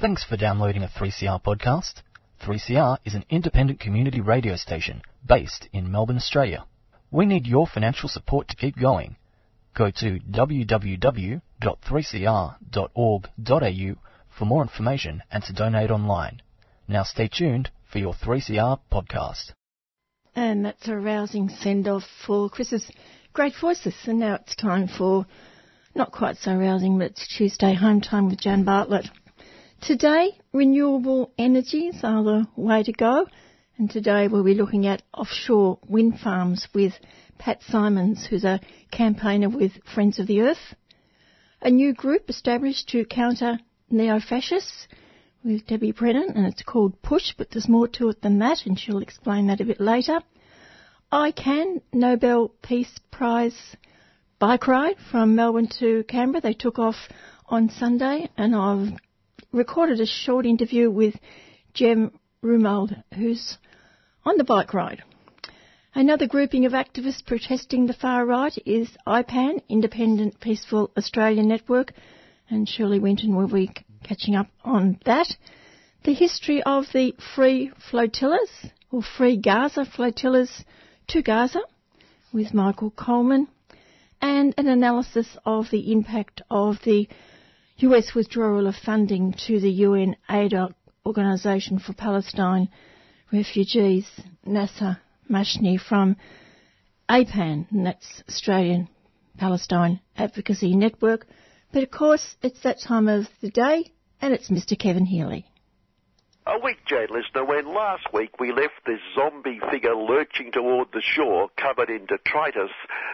Thanks for downloading a 3CR podcast. 3CR is an independent community radio station based in Melbourne, Australia. We need your financial support to keep going. Go to www.3cr.org.au for more information and to donate online. Now stay tuned for your 3CR podcast. And that's a rousing send off for Chris's great voices. And now it's time for not quite so rousing, but it's Tuesday home time with Jan Bartlett. Today, renewable energies are the way to go. And today we'll be looking at offshore wind farms with Pat Simons, who's a campaigner with Friends of the Earth. A new group established to counter neo-fascists with Debbie Brennan, and it's called Push, but there's more to it than that, and she'll explain that a bit later. ICAN Nobel Peace Prize bike ride from Melbourne to Canberra. They took off on Sunday, and I've recorded a short interview with Jem Rumald, who's on the bike ride. Another grouping of activists protesting the far right is IPAN, Independent Peaceful Australian Network, and Shirley Winton will be catching up on that. The history of the free flotillas, or free Gaza flotillas to Gaza, with Michael Coleman, and an analysis of the impact of the US withdrawal of funding to the UN aid organisation for Palestine refugees, Nasser Mashni from APAN, and that's Australian Palestine Advocacy Network. But of course, it's that time of the day, and it's Mr. Kevin Healy. A week, Jane listener, when last week we left this zombie figure lurching toward the shore, covered in detritus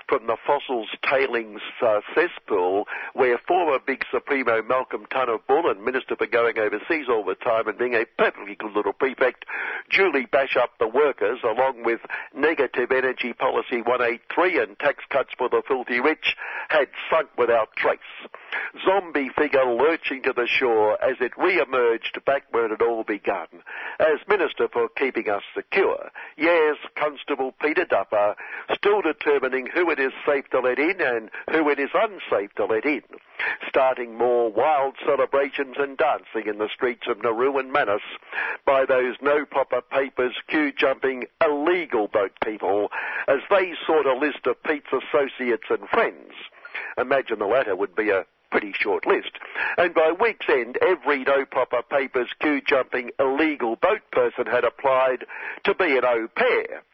from the fossils tailings uh, cesspool, where former big supremo Malcolm Turnbull, Minister for Going Overseas all the time and being a perfectly good little prefect, duly bash up the workers, along with negative energy policy 183 and tax cuts for the filthy rich, had sunk without trace. Zombie figure lurching to the shore as it re-emerged back where it all begun begun. As Minister for Keeping Us Secure, yes, Constable Peter Duffer, still determining who it is safe to let in and who it is unsafe to let in, starting more wild celebrations and dancing in the streets of Nauru and Manus by those no proper papers queue jumping illegal boat people as they sought a list of Pete's associates and friends. Imagine the latter would be a pretty short list. And by week's end, every no proper papers queue jumping illegal boat person had applied to be an au pair.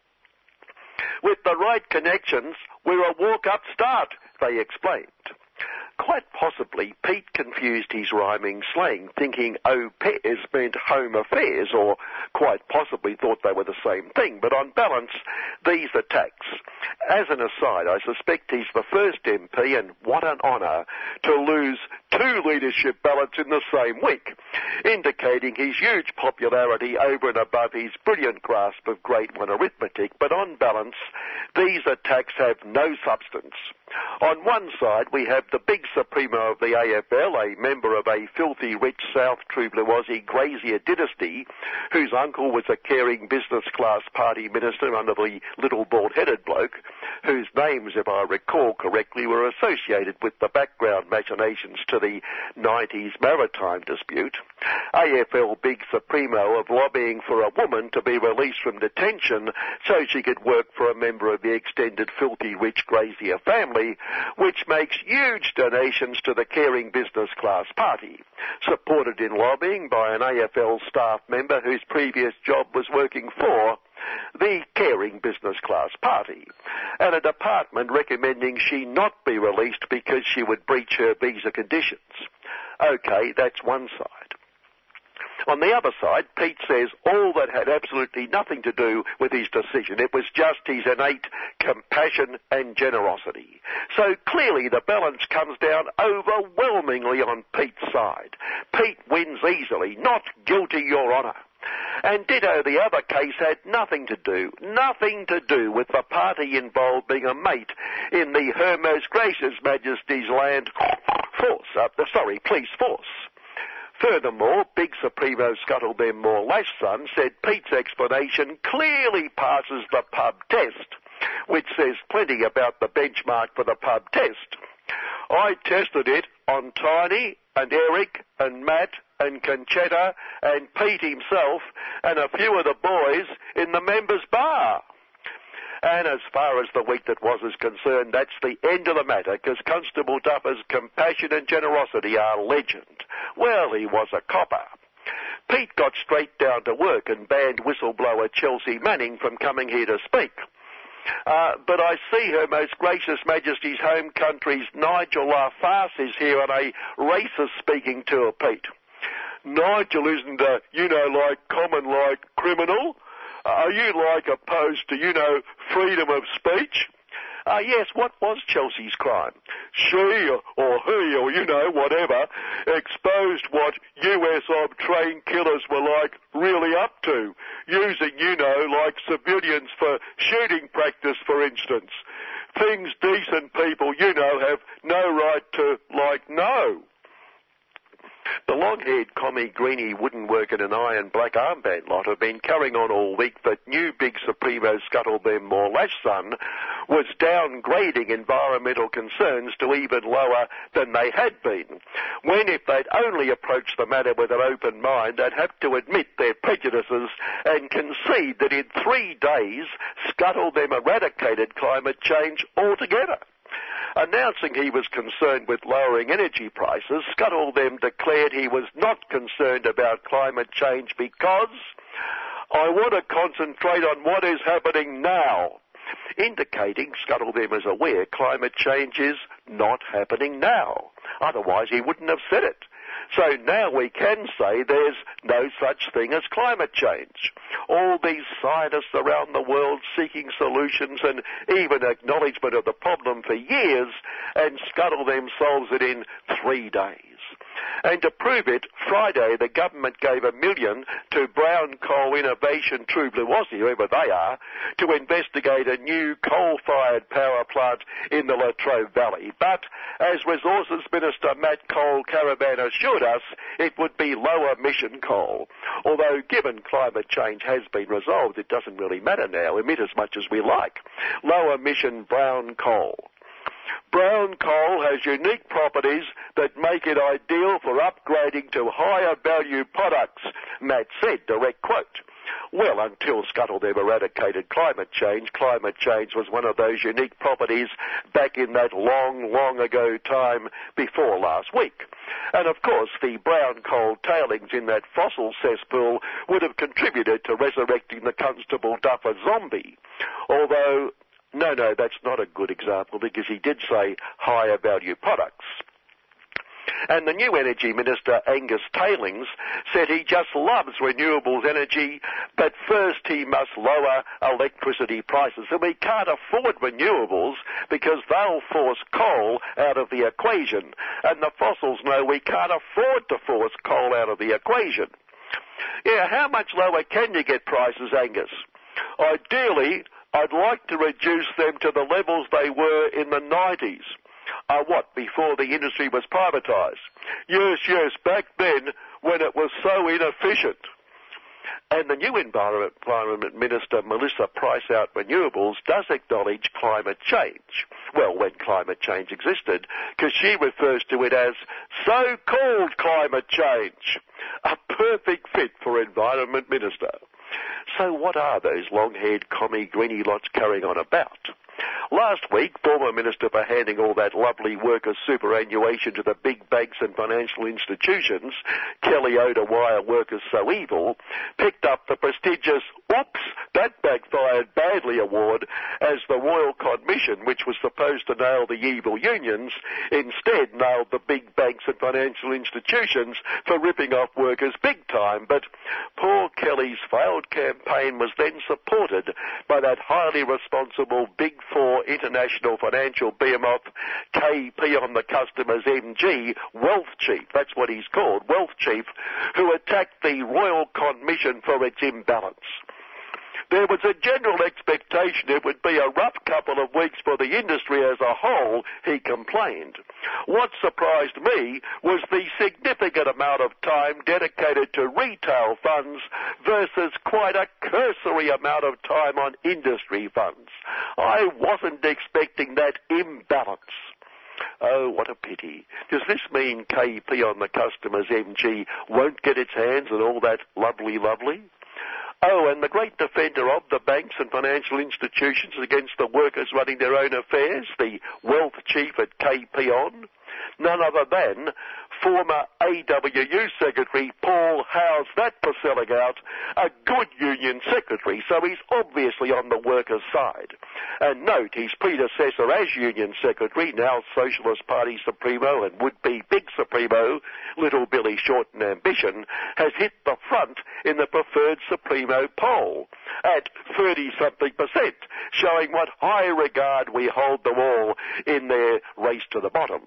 With the right connections, we're a walk-up start, they explained. Quite possibly, Pete confused his rhyming slang, thinking oh, au pairs meant home affairs, or quite possibly thought they were the same thing. But on balance, these attacks. As an aside, I suspect he's the first MP, and what an honour, to lose two leadership ballots in the same week, indicating his huge popularity over and above his brilliant grasp of grade one arithmetic. But on balance, these attacks have no substance. On one side, we have the big supremo of the AFL, a member of a filthy rich South Blue Grazier dynasty, whose uncle was a caring business class party minister under the little bald-headed bloke, whose names, if I recall correctly, were associated with the background machinations to the 90s maritime dispute. AFL big supremo of lobbying for a woman to be released from detention so she could work for a member of the extended filthy rich Grazier family, which makes huge donations to the caring business class party, supported in lobbying by an AFL staff member whose previous job was working for the caring business class party, and a department recommending she not be released because she would breach her visa conditions. Okay, that's one side. On the other side, Pete says all that had absolutely nothing to do with his decision. It was just his innate compassion and generosity. So clearly the balance comes down overwhelmingly on Pete's side. Pete wins easily, not guilty, Your Honour. And ditto, the other case had nothing to do, nothing to do with the party involved being a mate in the Her Most Gracious Majesty's Land Force, uh, sorry, Police Force. Furthermore, Big Supremo Scuttlebem Lash Son said Pete's explanation clearly passes the pub test, which says plenty about the benchmark for the pub test. I tested it on Tiny and Eric and Matt and Conchetta and Pete himself and a few of the boys in the members' bar. And as far as the week that was is concerned, that's the end of the matter, because Constable Duffer's compassion and generosity are legend. Well, he was a copper. Pete got straight down to work and banned whistleblower Chelsea Manning from coming here to speak. Uh, but I see Her Most Gracious Majesty's Home Country's Nigel Lafarce is here on a racist speaking tour, Pete. Nigel isn't a, you know, like common like criminal. Are you like opposed to, you know, freedom of speech? Uh, yes, what was Chelsea's crime? She or he or you know, whatever, exposed what US ob trained killers were like really up to, using, you know, like civilians for shooting practice, for instance. Things decent people, you know, have no right to, like, know. The long-haired commie greenie wouldn't work in an iron black armband lot have been carrying on all week that new big Supremo Scuttlebem Morlash son was downgrading environmental concerns to even lower than they had been. When if they'd only approached the matter with an open mind, they'd have to admit their prejudices and concede that in three days Scuttlebem eradicated climate change altogether. Announcing he was concerned with lowering energy prices, Scuttlebem declared he was not concerned about climate change because I want to concentrate on what is happening now, indicating Scuttlebem is aware climate change is not happening now. Otherwise he wouldn't have said it. So now we can say there's no such thing as climate change. All these scientists around the world seeking solutions and even acknowledgement of the problem for years and scuttle themselves it in three days. And to prove it, Friday the government gave a million to Brown Coal Innovation True Blue Aussie, whoever they are, to investigate a new coal-fired power plant in the Latrobe Valley. But as Resources Minister Matt Cole Caravan assured us, it would be low emission coal. Although given climate change has been resolved, it doesn't really matter now, emit as much as we like. Low emission brown coal. Brown coal has unique properties that make it ideal for upgrading to higher value products, Matt said, direct quote. Well, until Scuttlebem eradicated climate change, climate change was one of those unique properties back in that long, long ago time before last week. And of course, the brown coal tailings in that fossil cesspool would have contributed to resurrecting the Constable Duffer zombie. Although no, no, that's not a good example because he did say higher value products. And the new Energy Minister, Angus Tailings, said he just loves renewables energy, but first he must lower electricity prices. And we can't afford renewables because they'll force coal out of the equation. And the fossils know we can't afford to force coal out of the equation. Yeah, how much lower can you get prices, Angus? Ideally, I'd like to reduce them to the levels they were in the 90s. Uh, what, before the industry was privatised? Yes, yes, back then when it was so inefficient. And the new Environment, Environment Minister, Melissa Price out Renewables, does acknowledge climate change. Well, when climate change existed, because she refers to it as so-called climate change. A perfect fit for Environment Minister. So what are those long-haired commie greeny lots carrying on about? Last week, former Minister for handing all that lovely worker superannuation to the big banks and financial institutions, Kelly Oda Wire Workers So Evil, picked up the prestigious Oops, that backfired badly award as the Royal Commission, which was supposed to nail the evil unions, instead nailed the big banks and financial institutions for ripping off workers big time. But poor Kelly's failed campaign was then supported by that highly responsible Big Four international financial behemoth, KP on the customers MG, Wealth Chief, that's what he's called, Wealth Chief, who attacked the Royal Commission for its imbalance. There was a general expectation it would be a rough couple of weeks for the industry as a whole, he complained. What surprised me was the significant amount of time dedicated to retail funds versus quite a cursory amount of time on industry funds. I wasn't expecting that imbalance. Oh, what a pity. Does this mean KP on the customer's MG won't get its hands on all that lovely, lovely? Oh, and the great defender of the banks and financial institutions against the workers running their own affairs, the wealth chief at KP on, none other than former AWU Secretary Paul Howes, that for selling out, a good union secretary, so he's obviously on the workers' side. And note, his predecessor as union secretary, now Socialist Party Supremo and would-be big Supremo, little Billy Shorten Ambition, has hit the front in the preferred Supremo poll at 30-something percent, showing what high regard we hold them all in their race to the bottom.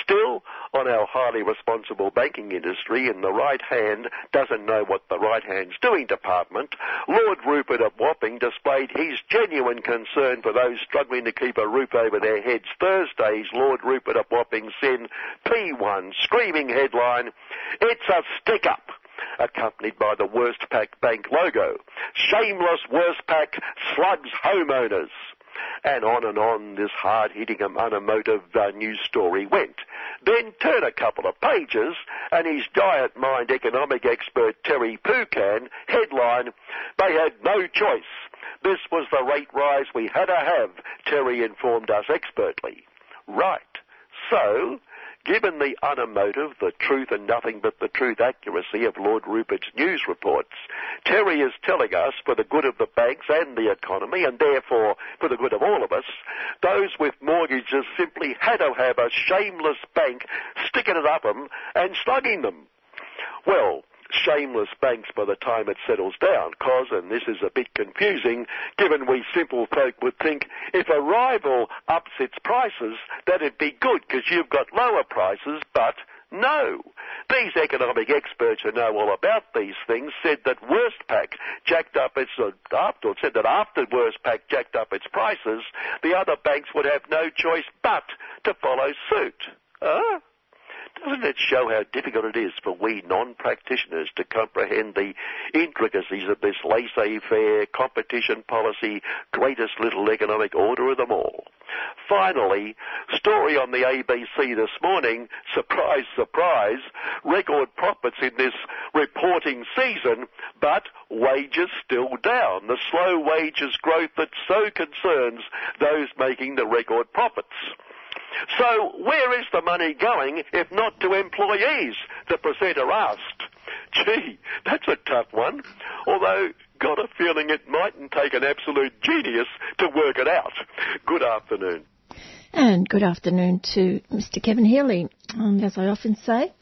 Still, on our highly responsible banking industry, in the right hand doesn't know what the right hand's doing department, Lord Rupert of Wapping displayed his genuine concern for those struggling to keep a roof over their heads. Thursday's Lord Rupert of Wapping sent P1 screaming headline, It's a stick up accompanied by the Westpac Bank logo. Shameless Westpac slugs homeowners. And on and on this hard-hitting, unemotive uh, news story went. Then turn a couple of pages, and his giant mind economic expert Terry Poucan headline, They had no choice. This was the rate rise we had to have, Terry informed us expertly. Right. So, Given the unemotive, the truth and nothing but the truth accuracy of Lord Rupert's news reports, Terry is telling us for the good of the banks and the economy, and therefore for the good of all of us, those with mortgages simply had to have a shameless bank sticking it up them and slugging them. Well, shameless banks by the time it settles down, cause, and this is a bit confusing, given we simple folk would think if a rival ups its prices, that'd be good because you've got lower prices, but no. These economic experts who know all about these things said that Westpac jacked up its, uh, after, said that after Westpac jacked up its prices, the other banks would have no choice but to follow suit. Huh? Doesn't it show how difficult it is for we non-practitioners to comprehend the intricacies of this laissez-faire competition policy, greatest little economic order of them all? Finally, story on the ABC this morning, surprise, surprise, record profits in this reporting season, but wages still down. The slow wages growth that so concerns those making the record profits. So where is the money going if not to employees? The presenter asked. Gee, that's a tough one. Although, got a feeling it mightn't take an absolute genius to work it out. Good afternoon. And good afternoon to Mr. Kevin Healy. And as I often say,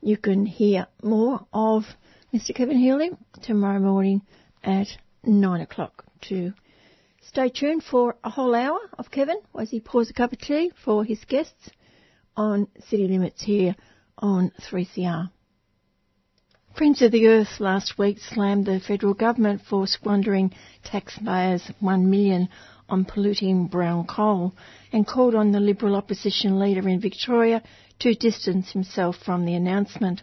you can hear more of Mr. Kevin Healy tomorrow morning at nine o'clock to Stay tuned for a whole hour of Kevin as he pours a cup of tea for his guests on City Limits here on 3CR. Friends of the Earth last week slammed the federal government for squandering taxpayers one million on polluting brown coal and called on the Liberal opposition leader in Victoria to distance himself from the announcement.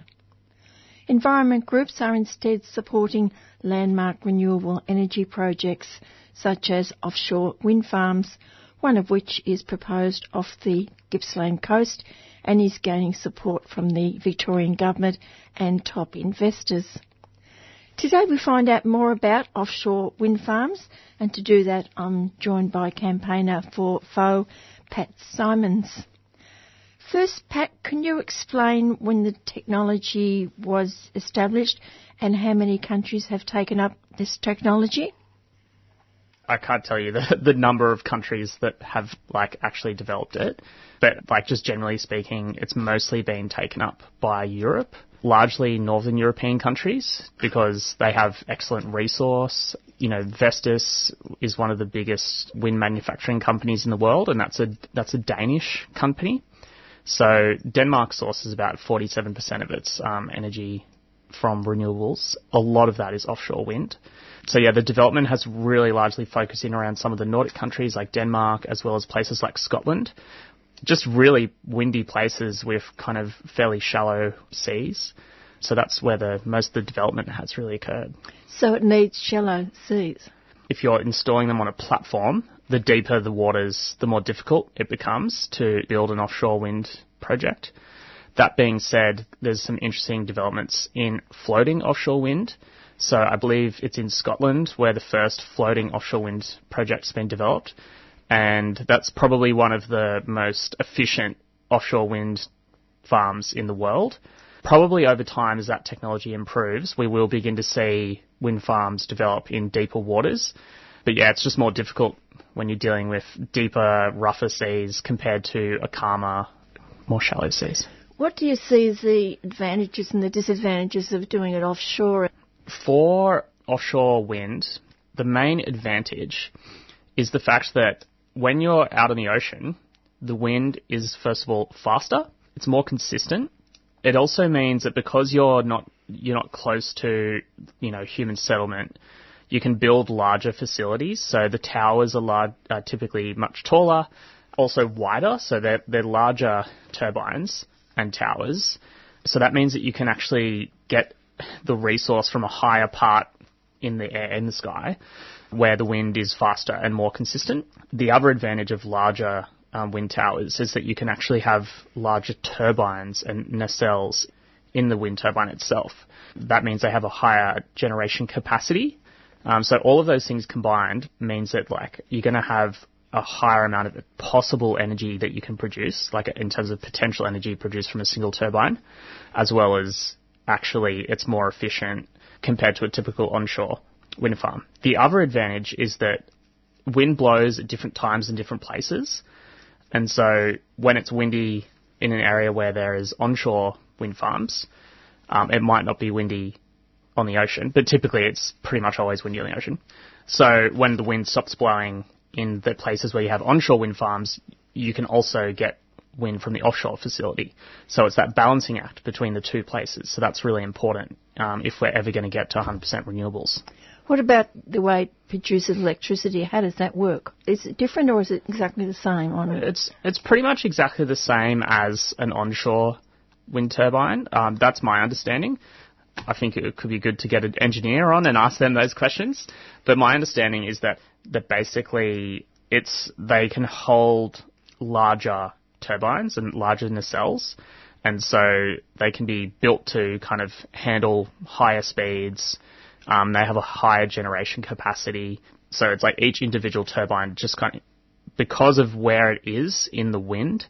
Environment groups are instead supporting landmark renewable energy projects such as offshore wind farms, one of which is proposed off the Gippsland coast and is gaining support from the Victorian Government and top investors. Today we find out more about offshore wind farms and to do that I'm joined by campaigner for FO, Pat Simons. First, Pat, can you explain when the technology was established and how many countries have taken up this technology? I can't tell you the, the number of countries that have like actually developed it, but like just generally speaking, it's mostly been taken up by Europe, largely Northern European countries because they have excellent resource. You know, Vestas is one of the biggest wind manufacturing companies in the world, and that's a that's a Danish company. So Denmark sources about 47% of its um, energy from renewables. A lot of that is offshore wind. So yeah, the development has really largely focused in around some of the Nordic countries like Denmark, as well as places like Scotland. Just really windy places with kind of fairly shallow seas. So that's where the most of the development has really occurred. So it needs shallow seas. If you're installing them on a platform, the deeper the waters, the more difficult it becomes to build an offshore wind project. That being said, there's some interesting developments in floating offshore wind. So I believe it's in Scotland where the first floating offshore wind project's been developed. And that's probably one of the most efficient offshore wind farms in the world. Probably over time, as that technology improves, we will begin to see wind farms develop in deeper waters. But yeah, it's just more difficult when you're dealing with deeper, rougher seas compared to a calmer, more shallow seas. What do you see as the advantages and the disadvantages of doing it offshore? For offshore wind, the main advantage is the fact that when you're out in the ocean, the wind is first of all faster, it's more consistent. It also means that because you're not you're not close to you know human settlement, you can build larger facilities. So the towers are, large, typically much taller, also wider, so they're they're larger turbines and towers. So that means that you can actually get the resource from a higher part in the air, in the sky, where the wind is faster and more consistent. The other advantage of larger um, wind towers is that you can actually have larger turbines and nacelles in the wind turbine itself. That means they have a higher generation capacity. Um, so all of those things combined means that like you're going to have a higher amount of possible energy that you can produce, like in terms of potential energy produced from a single turbine, as well as actually it's more efficient compared to a typical onshore wind farm. The other advantage is that wind blows at different times in different places. And so when it's windy in an area where there is onshore wind farms, um, it might not be windy on the ocean, but typically it's pretty much always windy on the ocean. So when the wind stops blowing in the places where you have onshore wind farms, you can also get wind from the offshore facility. So it's that balancing act between the two places. So that's really important um, if we're ever going to get to 100% renewables. What about the way it produces electricity? How does that work? Is it different or is it exactly the same on It's it's pretty much exactly the same as an onshore wind turbine. Um, that's my understanding. I think it could be good to get an engineer on and ask them those questions. But my understanding is that that basically it's they can hold larger turbines and larger nacelles, and so they can be built to kind of handle higher speeds. Um, they have a higher generation capacity, so it's like each individual turbine just kind of because of where it is in the wind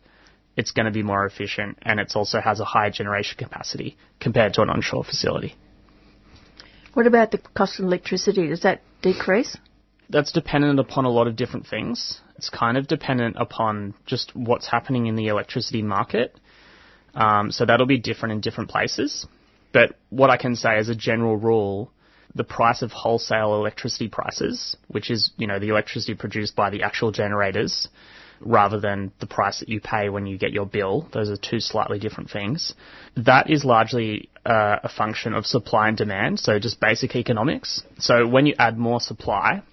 it's going to be more efficient and it also has a higher generation capacity compared to an onshore facility. What about the cost of electricity? Does that decrease? That's dependent upon a lot of different things. It's kind of dependent upon just what's happening in the electricity market. Um, so that'll be different in different places. But what I can say as a general rule, the price of wholesale electricity prices, which is, you know, the electricity produced by the actual generators, rather than the price that you pay when you get your bill. Those are two slightly different things. That is largely uh, a function of supply and demand, so just basic economics. So when you add more supply,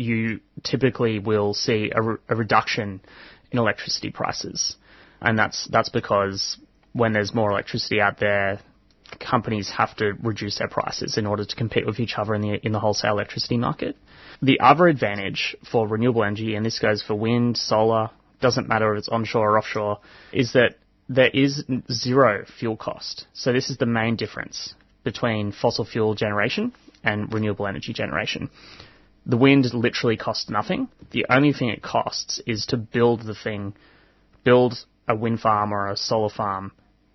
you typically will see a, re- a reduction in electricity prices. And that's, that's because when there's more electricity out there, companies have to reduce their prices in order to compete with each other in the in the wholesale electricity market. The other advantage for renewable energy, and this goes for wind, solar, doesn't matter if it's onshore or offshore, is that there is zero fuel cost. So this is the main difference between fossil fuel generation and renewable energy generation. The wind literally costs nothing. The only thing it costs is to build the thing, build a wind farm or a solar farm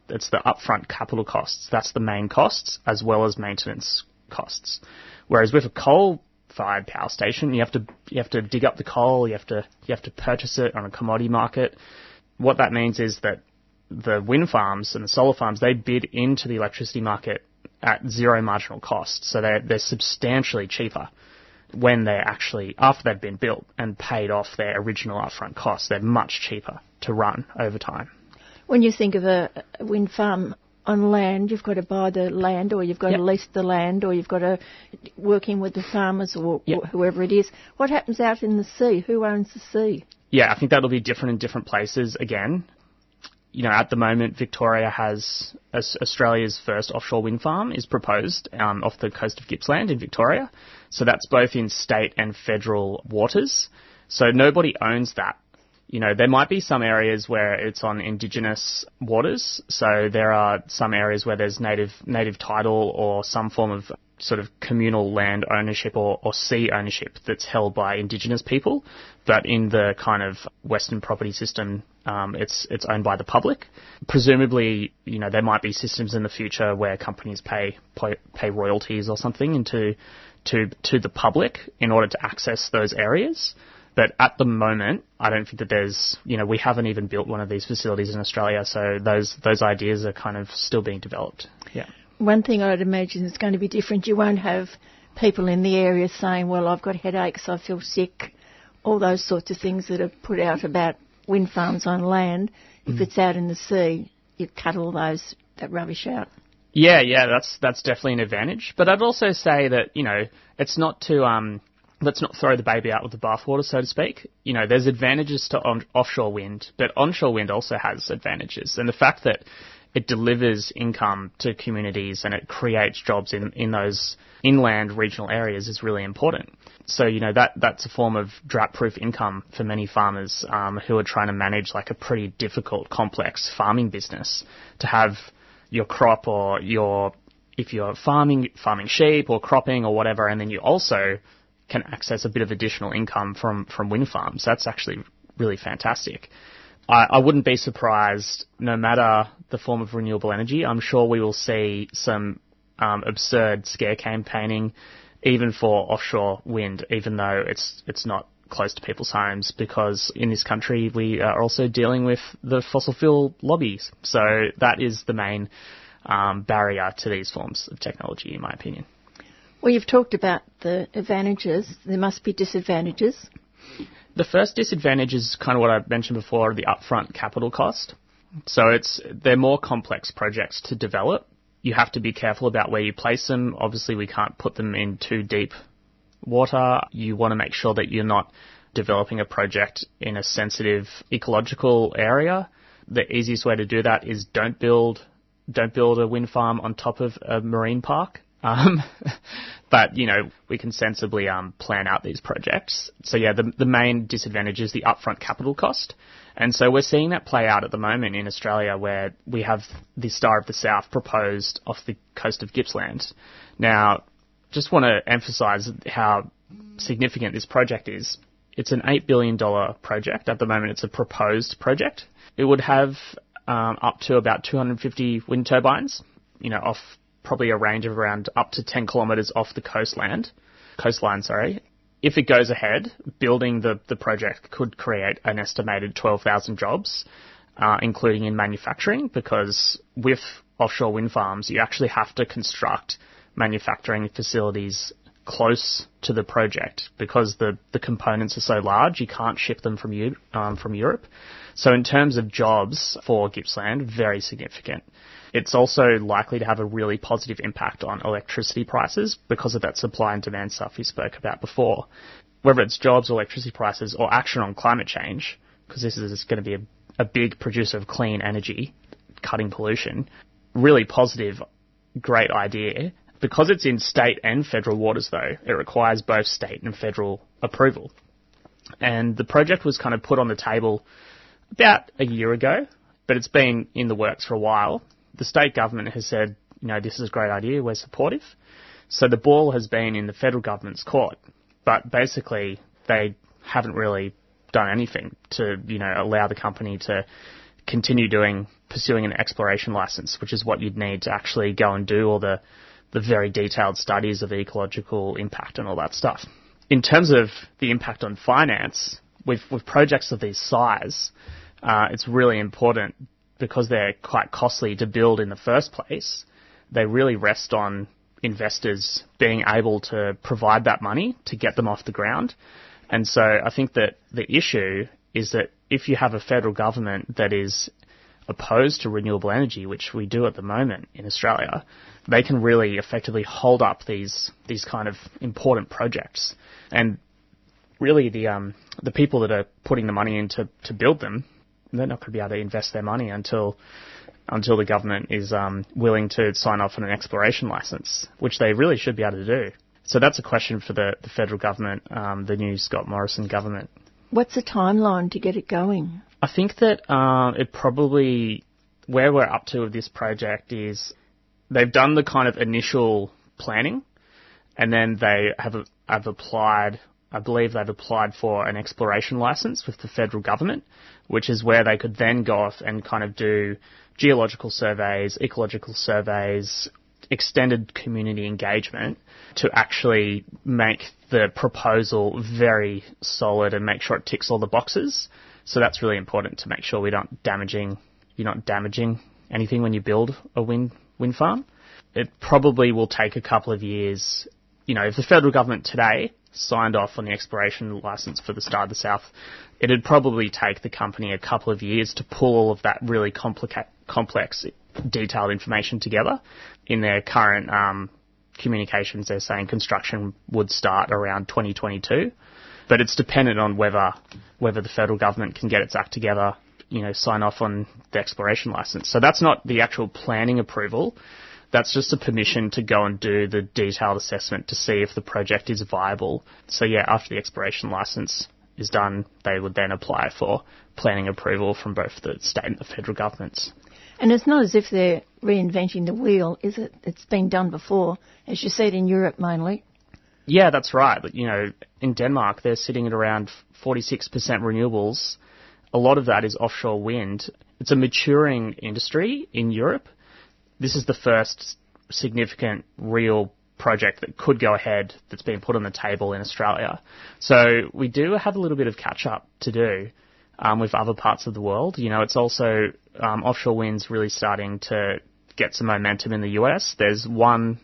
it's the upfront capital costs. That's the main costs as well as maintenance costs. Whereas with a coal fired power station, you have to you have to dig up the coal, you have to you have to purchase it on a commodity market. What that means is that the wind farms and the solar farms they bid into the electricity market at zero marginal cost, so they're they're substantially cheaper when they're actually after they've been built and paid off their original upfront costs. They're much cheaper to run over time when you think of a, wind farm on land, you've got to buy the land, or you've got yep. to lease the land, or you've got to work in with the farmers or, yep. or, whoever it is. What happens out in the sea? Who owns the sea? Yeah, I think that'll be different in different places. Again, you know, at the moment, Victoria has Australia's first offshore wind farm is proposed um, off the coast of Gippsland in Victoria. So that's both in state and federal waters. So nobody owns that. You know, there might be some areas where it's on indigenous waters. So there are some areas where there's native native title or some form of sort of communal land ownership or, or sea ownership that's held by indigenous people. But in the kind of Western property system, um, it's it's owned by the public. Presumably, you know, there might be systems in the future where companies pay pay, pay royalties or something into to to the public in order to access those areas. But at the moment, I don't think that there's, you know, we haven't even built one of these facilities in Australia, so those those ideas are kind of still being developed. Yeah. One thing I'd imagine is going to be different. You won't have people in the area saying, "Well, I've got headaches, I feel sick," all those sorts of things that are put out about wind farms on land. If mm. it's out in the sea, you cut all those that rubbish out. Yeah, yeah, that's that's definitely an advantage. But I'd also say that you know it's not to um let's not throw the baby out with the bathwater, so to speak. You know, there's advantages to on- offshore wind, but onshore wind also has advantages, and the fact that it delivers income to communities and it creates jobs in, in those inland regional areas is really important. So, you know, that, that's a form of drought-proof income for many farmers um, who are trying to manage like a pretty difficult, complex farming business. To have your crop or your, if you're farming, farming sheep or cropping or whatever, and then you also can access a bit of additional income from, from wind farms. That's actually really fantastic. I, I wouldn't be surprised, no matter the form of renewable energy, I'm sure we will see some um, absurd scare campaigning, even for offshore wind, even though it's it's not close to people's homes, because in this country we are also dealing with the fossil fuel lobbies. So that is the main um, barrier to these forms of technology, in my opinion. Well, you've talked about the advantages. There must be disadvantages. The first disadvantage is kind of what I mentioned before, the upfront capital cost. So it's they're more complex projects to develop. You have to be careful about where you place them. Obviously, we can't put them in too deep water. You want to make sure that you're not developing a project in a sensitive ecological area. The easiest way to do that is don't build don't build a wind farm on top of a marine park. Um, but you know, we can sensibly um, plan out these projects. So yeah, the the main disadvantage is the upfront capital cost, and so we're seeing that play out at the moment in Australia, where we have the Star of the South proposed off the coast of Gippsland. Now, just want to emphasise how significant this project is. It's an eight billion dollar project at the moment. It's a proposed project. It would have um, up to about 250 wind turbines, you know, off probably a range of around up to 10 kilometres off the coastland, coastline, sorry. If it goes ahead, building the, the project could create an estimated 12,000 jobs, uh, including in manufacturing, because with offshore wind farms, you actually have to construct manufacturing facilities close to the project because the, the components are so large, you can't ship them from, um, from Europe. So in terms of jobs for Gippsland, very significant. It's also likely to have a really positive impact on electricity prices because of that supply and demand stuff we spoke about before. Whether it's jobs, electricity prices, or action on climate change, because this is going to be a, a big producer of clean energy, cutting pollution, really positive, great idea. Because it's in state and federal waters though, it requires both state and federal approval. And the project was kind of put on the table about a year ago, but it's been in the works for a while the state government has said, you know, this is a great idea, we're supportive. So the ball has been in the federal government's court, but basically they haven't really done anything to, you know, allow the company to continue doing, pursuing an exploration license, which is what you'd need to actually go and do all the, the very detailed studies of ecological impact and all that stuff. In terms of the impact on finance, with, with projects of this size, uh, it's really important because they're quite costly to build in the first place, they really rest on investors being able to provide that money to get them off the ground. And so I think that the issue is that if you have a federal government that is opposed to renewable energy, which we do at the moment in Australia, they can really effectively hold up these these kind of important projects. And really, the um, the people that are putting the money in to, to build them they're not going to be able to invest their money until until the government is um, willing to sign off on an exploration license, which they really should be able to do. So that's a question for the, the federal government, um, the new Scott Morrison government. What's the timeline to get it going? I think that um, it probably where we're up to with this project is they've done the kind of initial planning, and then they have have applied. I believe they've applied for an exploration license with the federal government, which is where they could then go off and kind of do geological surveys, ecological surveys, extended community engagement to actually make the proposal very solid and make sure it ticks all the boxes. So that's really important to make sure we don't damaging you're not damaging anything when you build a wind wind farm. It probably will take a couple of years. You know, if the federal government today signed off on the exploration license for the Star of the South, it'd probably take the company a couple of years to pull all of that really complica- complex, detailed information together. In their current um, communications, they're saying construction would start around 2022, but it's dependent on whether whether the federal government can get its act together you know, sign off on the exploration license. So that's not the actual planning approval. That's just a permission to go and do the detailed assessment to see if the project is viable. So yeah, after the exploration license is done, they would then apply for planning approval from both the state and the federal governments. And it's not as if they're reinventing the wheel, is it? It's been done before, as you said, in Europe mainly. Yeah, that's right. But, you know, in Denmark, they're sitting at around 46% renewables a lot of that is offshore wind. It's a maturing industry in Europe. This is the first significant real project that could go ahead that's been put on the table in Australia. So we do have a little bit of catch up to do um, with other parts of the world. You know, it's also um, offshore wind's really starting to get some momentum in the US. There's one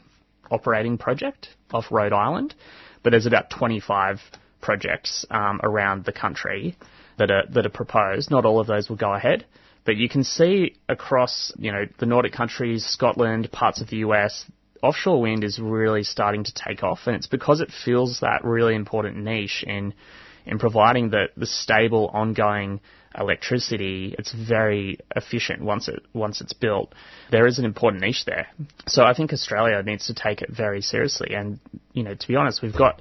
operating project off Rhode Island, but there's about 25 projects um, around the country that are that are proposed. Not all of those will go ahead, but you can see across you know the Nordic countries, Scotland, parts of the US, offshore wind is really starting to take off, and it's because it fills that really important niche in in providing the the stable, ongoing electricity. It's very efficient once it once it's built. There is an important niche there, so I think Australia needs to take it very seriously. And you know, to be honest, we've got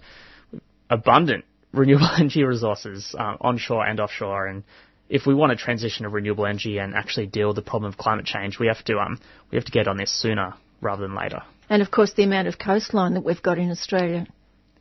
abundant renewable energy resources uh, onshore and offshore. And if we want to transition to renewable energy and actually deal with the problem of climate change, we have to um, we have to get on this sooner rather than later. And of course, the amount of coastline that we've got in Australia.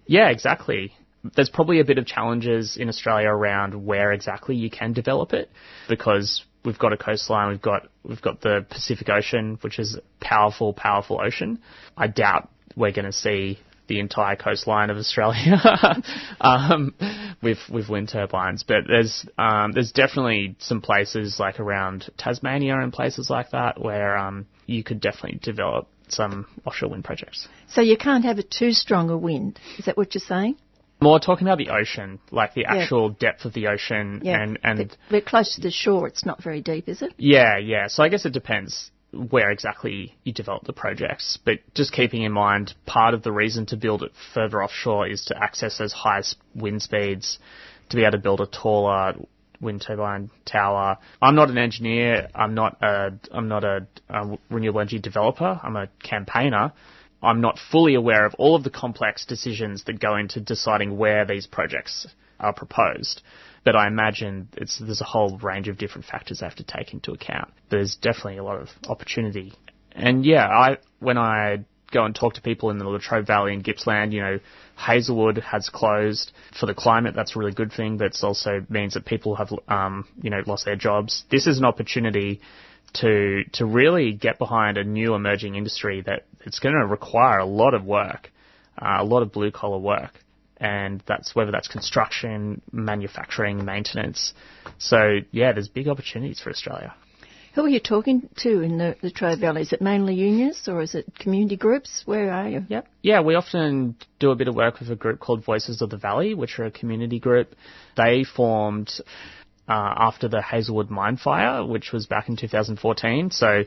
Yeah, exactly. There's probably a bit of challenges in Australia around where exactly you can develop it because we've got a coastline, we've got we've got the Pacific Ocean, which is a powerful, powerful ocean. I doubt we're going to see the entire coastline of Australia um, with with wind turbines. But there's um, there's definitely some places like around Tasmania and places like that where um, you could definitely develop some offshore wind projects. So you can't have a too strong a wind. Is that what you're saying? More talking about the ocean, like the actual yeah. depth of the ocean, yeah. and and we're close to the shore. It's not very deep, is it? Yeah, yeah. So I guess it depends where exactly you develop the projects. But just keeping in mind, part of the reason to build it further offshore is to access those highest wind speeds, to be able to build a taller wind turbine tower. I'm not an engineer. I'm not a I'm not a, a renewable energy developer. I'm a campaigner. I'm not fully aware of all of the complex decisions that go into deciding where these projects are proposed. But I imagine there's a whole range of different factors I have to take into account. There's definitely a lot of opportunity. And yeah, I when I go and talk to people in the Latrobe Valley and Gippsland, you know, Hazelwood has closed for the climate. That's a really good thing, but it also means that people have, um, you know, lost their jobs. This is an opportunity to to really get behind a new emerging industry that it's going to require a lot of work, uh, a lot of blue collar work and that's whether that's construction, manufacturing, maintenance. So yeah, there's big opportunities for Australia. Who are you talking to in the, the Latrobe Valley? Is it mainly unions or is it community groups? Where are you? Yep. Yeah, we often do a bit of work with a group called Voices of the Valley, which are a community group. They formed uh, after the Hazelwood mine fire, which was back in 2014. So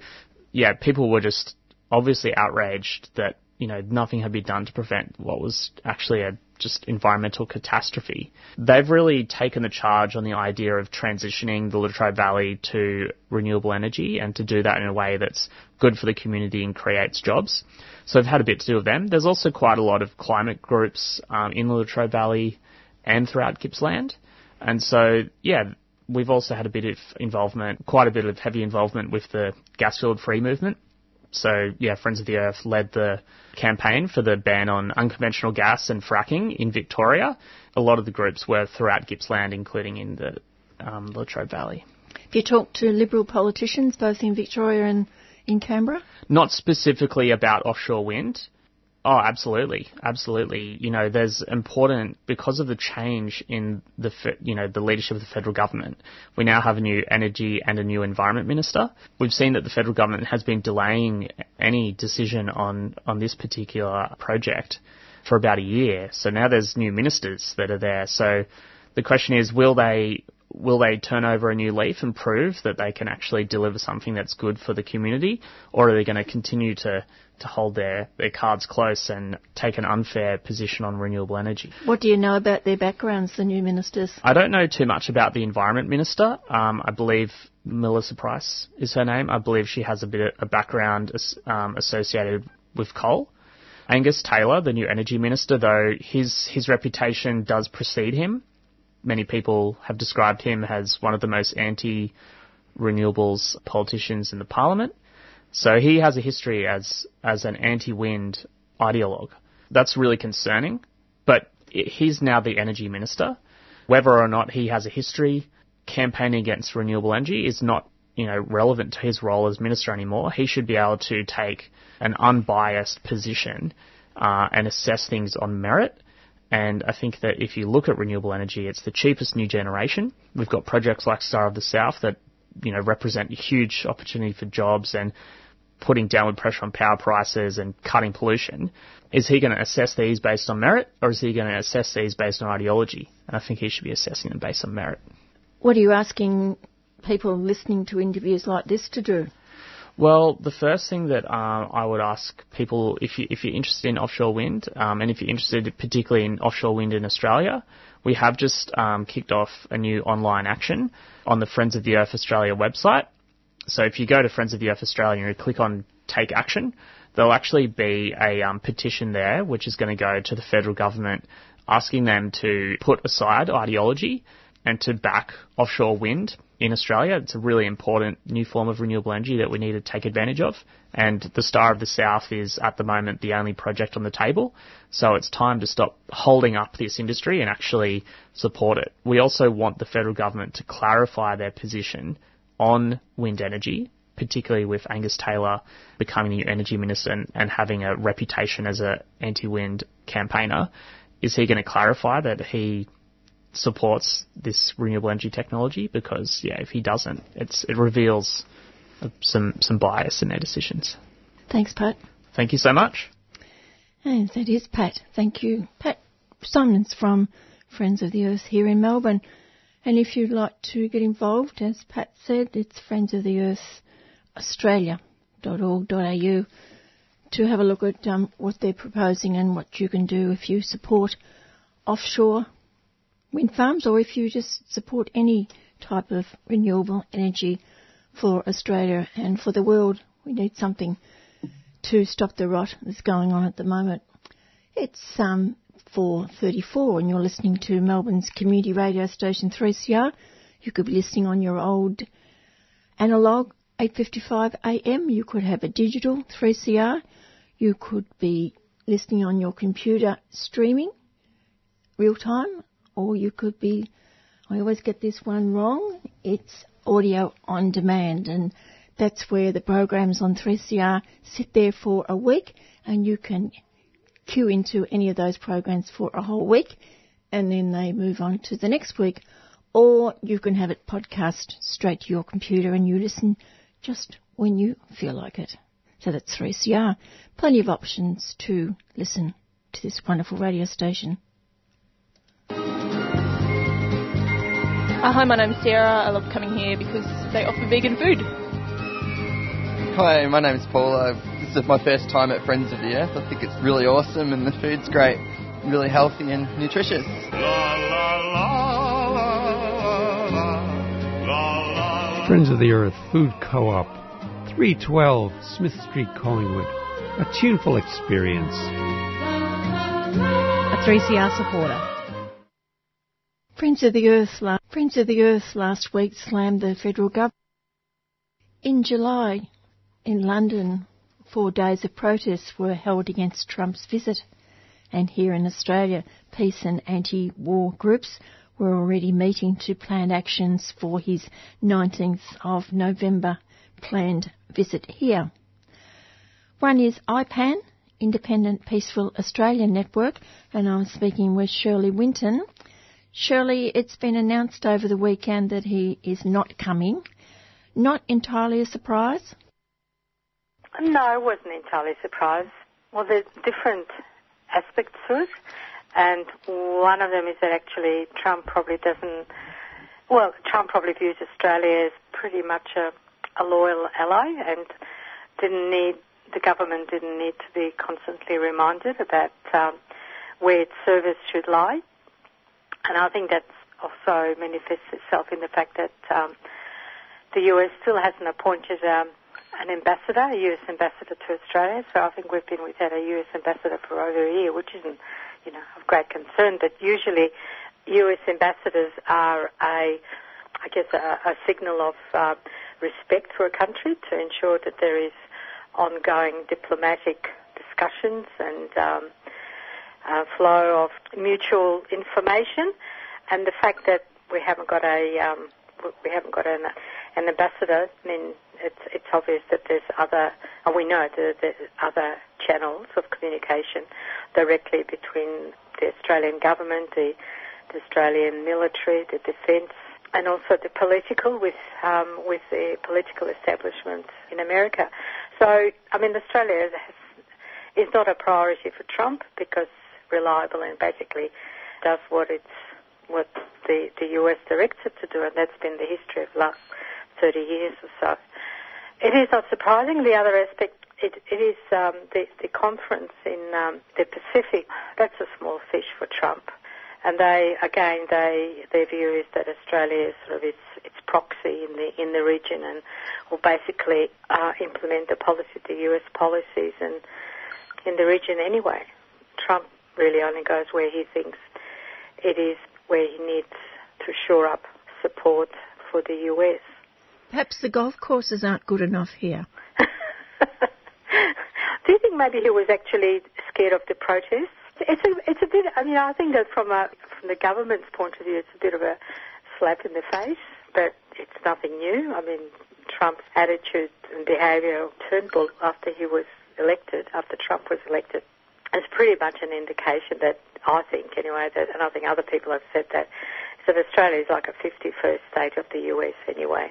yeah, people were just obviously outraged that you know nothing had been done to prevent what was actually a just environmental catastrophe. They've really taken the charge on the idea of transitioning the Latrobe Valley to renewable energy and to do that in a way that's good for the community and creates jobs. So I've had a bit to do with them. There's also quite a lot of climate groups um, in the Latrobe Valley and throughout Gippsland. And so, yeah, we've also had a bit of involvement, quite a bit of heavy involvement with the gas field free movement. So, yeah, Friends of the Earth led the campaign for the ban on unconventional gas and fracking in Victoria. A lot of the groups were throughout Gippsland, including in the um, Latrobe Valley. Have you talked to Liberal politicians, both in Victoria and in Canberra? Not specifically about offshore wind. Oh, absolutely, absolutely. You know, there's important because of the change in the you know the leadership of the federal government. We now have a new energy and a new environment minister. We've seen that the federal government has been delaying any decision on on this particular project for about a year. So now there's new ministers that are there. So the question is, will they will they turn over a new leaf and prove that they can actually deliver something that's good for the community, or are they going to continue to, to hold their, their cards close and take an unfair position on renewable energy? What do you know about their backgrounds, the new ministers? I don't know too much about the environment minister. Um, I believe Melissa Price is her name. I believe she has a bit of a background um, associated with coal. Angus Taylor, the new energy minister, though his his reputation does precede him many people have described him as one of the most anti renewables politicians in the parliament. So he has a history as as an anti-wind ideologue. That's really concerning. But he's now the energy minister. Whether or not he has a history campaigning against renewable energy is not you know relevant to his role as minister anymore. He should be able to take an unbiased position uh, and assess things on merit and I think that if you look at renewable energy, it's the cheapest new generation. We've got projects like Star of the South that, you know, represent a huge opportunity for jobs and putting downward pressure on power prices and cutting pollution. Is he going to assess these based on merit or is he going to assess these based on ideology? And I think he should be assessing them based on merit. What are you asking people listening to interviews like this to do? Well, the first thing that um, I would ask people, if, you, if you're interested in offshore wind, um, and if you're interested particularly in offshore wind in Australia, we have just um, kicked off a new online action on the Friends of the Earth Australia website. So if you go to Friends of the Earth Australia and click on Take Action, there'll actually be a um, petition there which is going to go to the federal government asking them to put aside ideology and to back offshore wind in Australia. It's a really important new form of renewable energy that we need to take advantage of. And the Star of the South is at the moment the only project on the table. So it's time to stop holding up this industry and actually support it. We also want the federal government to clarify their position on wind energy, particularly with Angus Taylor becoming the energy minister and, and having a reputation as an anti-wind campaigner. Is he going to clarify that he supports this renewable energy technology because yeah, if he doesn't, it's it reveals some some bias in their decisions. Thanks, Pat. Thank you so much. And that is Pat. Thank you, Pat Simons from Friends of the Earth here in Melbourne. And if you'd like to get involved, as Pat said, it's Friends of the Earth Australia.org.au to have a look at um, what they're proposing and what you can do if you support offshore wind farms or if you just support any type of renewable energy for Australia and for the world. We need something to stop the rot that's going on at the moment. It's um, 4.34 and you're listening to Melbourne's community radio station 3CR. You could be listening on your old analog 8.55 AM. You could have a digital 3CR. You could be listening on your computer streaming real time or you could be, I always get this one wrong, it's audio on demand and that's where the programs on 3CR sit there for a week and you can queue into any of those programs for a whole week and then they move on to the next week. Or you can have it podcast straight to your computer and you listen just when you feel like it. So that's 3CR. Plenty of options to listen to this wonderful radio station. Uh, hi, my name's Sarah. I love coming here because they offer vegan food. Hi, my name's Paula. This is my first time at Friends of the Earth. I think it's really awesome and the food's great, really healthy and nutritious. Friends of the Earth Food Co-op, 312 Smith Street, Collingwood. A tuneful experience. A 3CR supporter. Friends of the Earth, Friends of the Earth last week slammed the federal government. In July, in London, four days of protests were held against Trump's visit. And here in Australia, peace and anti-war groups were already meeting to plan actions for his 19th of November planned visit here. One is IPAN, Independent Peaceful Australia Network, and I'm speaking with Shirley Winton. Shirley, it's been announced over the weekend that he is not coming. Not entirely a surprise? No, I wasn't entirely surprised. Well, there's different aspects to it, and one of them is that actually Trump probably doesn't. Well, Trump probably views Australia as pretty much a, a loyal ally, and didn't need the government didn't need to be constantly reminded about um, where its service should lie. And I think that also manifests itself in the fact that um, the US still hasn't appointed um, an ambassador, a US ambassador to Australia. So I think we've been without a US ambassador for over a year, which isn't, you know, of great concern. But usually, US ambassadors are a, I guess, a, a signal of uh, respect for a country to ensure that there is ongoing diplomatic discussions and um, uh, flow of mutual information, and the fact that we haven't got a um, we haven't got an, an ambassador, I mean, it's it's obvious that there's other, and we know that there's other channels of communication directly between the Australian government, the, the Australian military, the defence, and also the political with um, with the political establishment in America. So, I mean, Australia has, is not a priority for Trump because reliable and basically does what it's what the the US directs it to do, and that's been the history of the last 30 years or so. It is not surprising. The other aspect, it, it is um, the, the conference in um, the Pacific. That's a small fish for Trump, and they again, they their view is that Australia is sort of its its proxy in the in the region, and will basically uh, implement the policy, the US policies, and in the region anyway. Trump really only goes where he thinks it is where he needs to shore up support for the US. Perhaps the golf courses aren't good enough here. Do you think maybe he was actually scared of the protests? It's a, it's a bit. I mean, I think that from a from the government's point of view, it's a bit of a slap in the face, but it's nothing new. I mean, Trump's attitude and behaviour turned after he was elected, after Trump was elected, it's pretty much an indication that I think, anyway, that, and I think other people have said that, is that Australia is like a 51st state of the US anyway.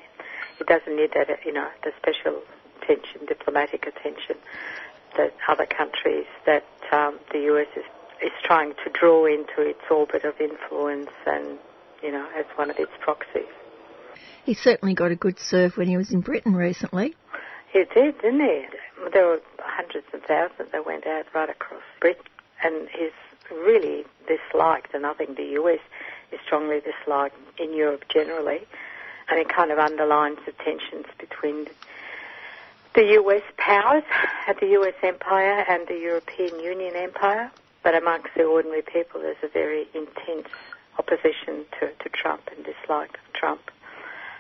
It doesn't need that, you know, the special attention, diplomatic attention that other countries that um, the US is, is trying to draw into its orbit of influence and, you know, as one of its proxies. He certainly got a good serve when he was in Britain recently. He did, didn't he? There were hundreds of thousands that went out right across Britain, and he's really disliked, and I think the US is strongly disliked in Europe generally, and it kind of underlines the tensions between the US powers, the US empire, and the European Union empire. But amongst the ordinary people, there's a very intense opposition to, to Trump and dislike of Trump.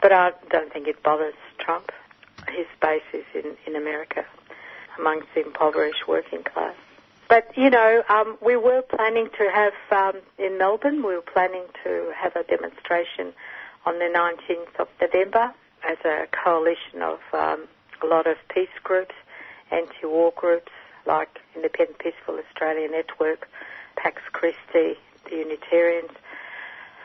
But I don't think it bothers Trump. His base is in, in America amongst the impoverished working class. But, you know, um, we were planning to have, um, in Melbourne, we were planning to have a demonstration on the 19th of November as a coalition of um, a lot of peace groups, anti-war groups like Independent Peaceful Australia Network, Pax Christi, the Unitarians,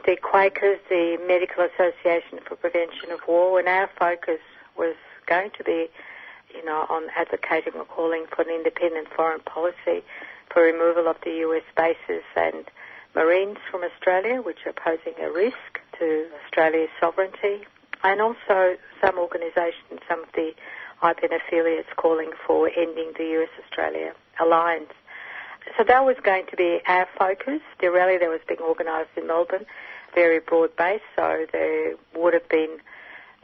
the Quakers, the Medical Association for Prevention of War, and our focus was going to be you know, on advocating or calling for an independent foreign policy for removal of the US bases and Marines from Australia, which are posing a risk to Australia's sovereignty, and also some organisations, some of the IPAN affiliates calling for ending the US-Australia alliance. So that was going to be our focus. The rally that was being organised in Melbourne, very broad based, so there would have been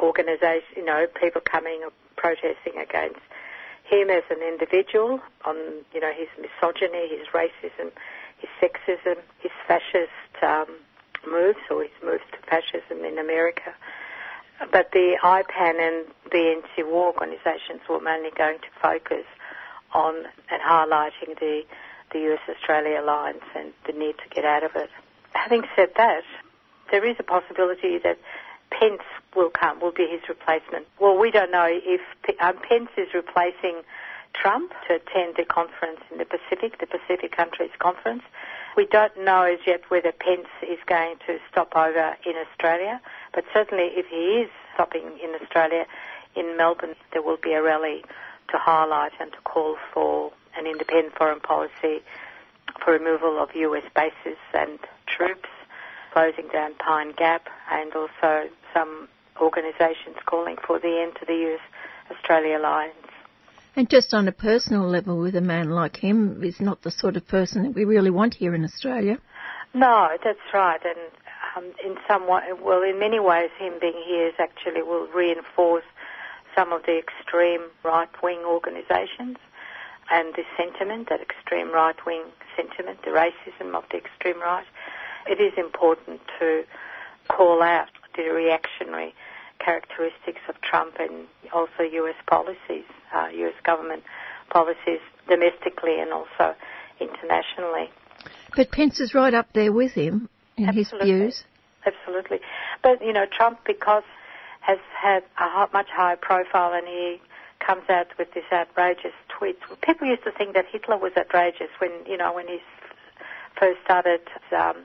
organisations, you know, people coming or protesting against him as an individual on, you know, his misogyny, his racism, his sexism, his fascist um, moves or his moves to fascism in America. But the IPAN and the anti-war organisations were mainly going to focus on and highlighting the, the US-Australia alliance and the need to get out of it. Having said that, there is a possibility that Pence will come, will be his replacement. Well, we don't know if um, Pence is replacing Trump to attend the conference in the Pacific, the Pacific Countries Conference. We don't know as yet whether Pence is going to stop over in Australia, but certainly if he is stopping in Australia, in Melbourne, there will be a rally to highlight and to call for an independent foreign policy for removal of US bases and troops, closing down Pine Gap, and also some organisations calling for the end to the US Australia alliance. And just on a personal level, with a man like him, is not the sort of person that we really want here in Australia. No, that's right. And um, in some way, well, in many ways, him being here is actually will reinforce some of the extreme right-wing organisations and the sentiment, that extreme right-wing sentiment, the racism of the extreme right. It is important to call out the reactionary characteristics of Trump and also U.S. policies, uh, U.S. government policies domestically and also internationally. But Pence is right up there with him in Absolutely. his views. Absolutely. But, you know, Trump, because has had a much higher profile and he comes out with this outrageous tweet. People used to think that Hitler was outrageous when, you know, when he first started um,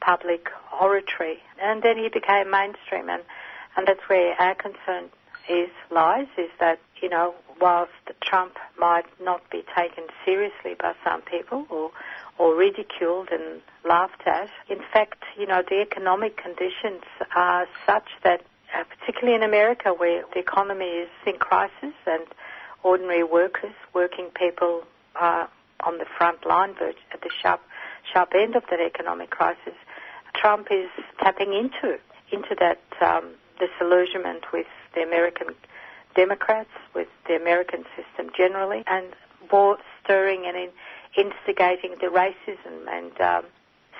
public oratory. And then he became mainstream and and that's where our concern is lies, is that, you know, whilst Trump might not be taken seriously by some people or, or ridiculed and laughed at, in fact, you know, the economic conditions are such that, uh, particularly in America where the economy is in crisis and ordinary workers, working people are on the front line, but at the sharp, sharp end of that economic crisis, Trump is tapping into into that um, disillusionment with the American Democrats, with the American system generally, and more stirring and in, instigating the racism. And um,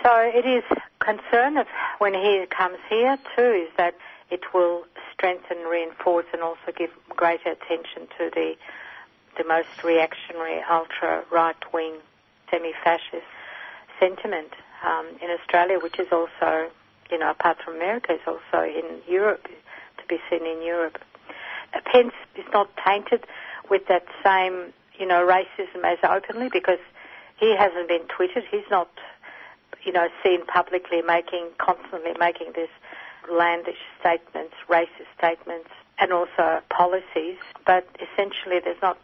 so it is concern of when he comes here too is that it will strengthen, reinforce, and also give greater attention to the the most reactionary, ultra right wing, semi fascist sentiment um, in Australia, which is also you know, apart from America, is also in Europe, to be seen in Europe. Pence is not tainted with that same, you know, racism as openly because he hasn't been tweeted. He's not, you know, seen publicly making, constantly making this landish statements, racist statements, and also policies. But essentially, there's not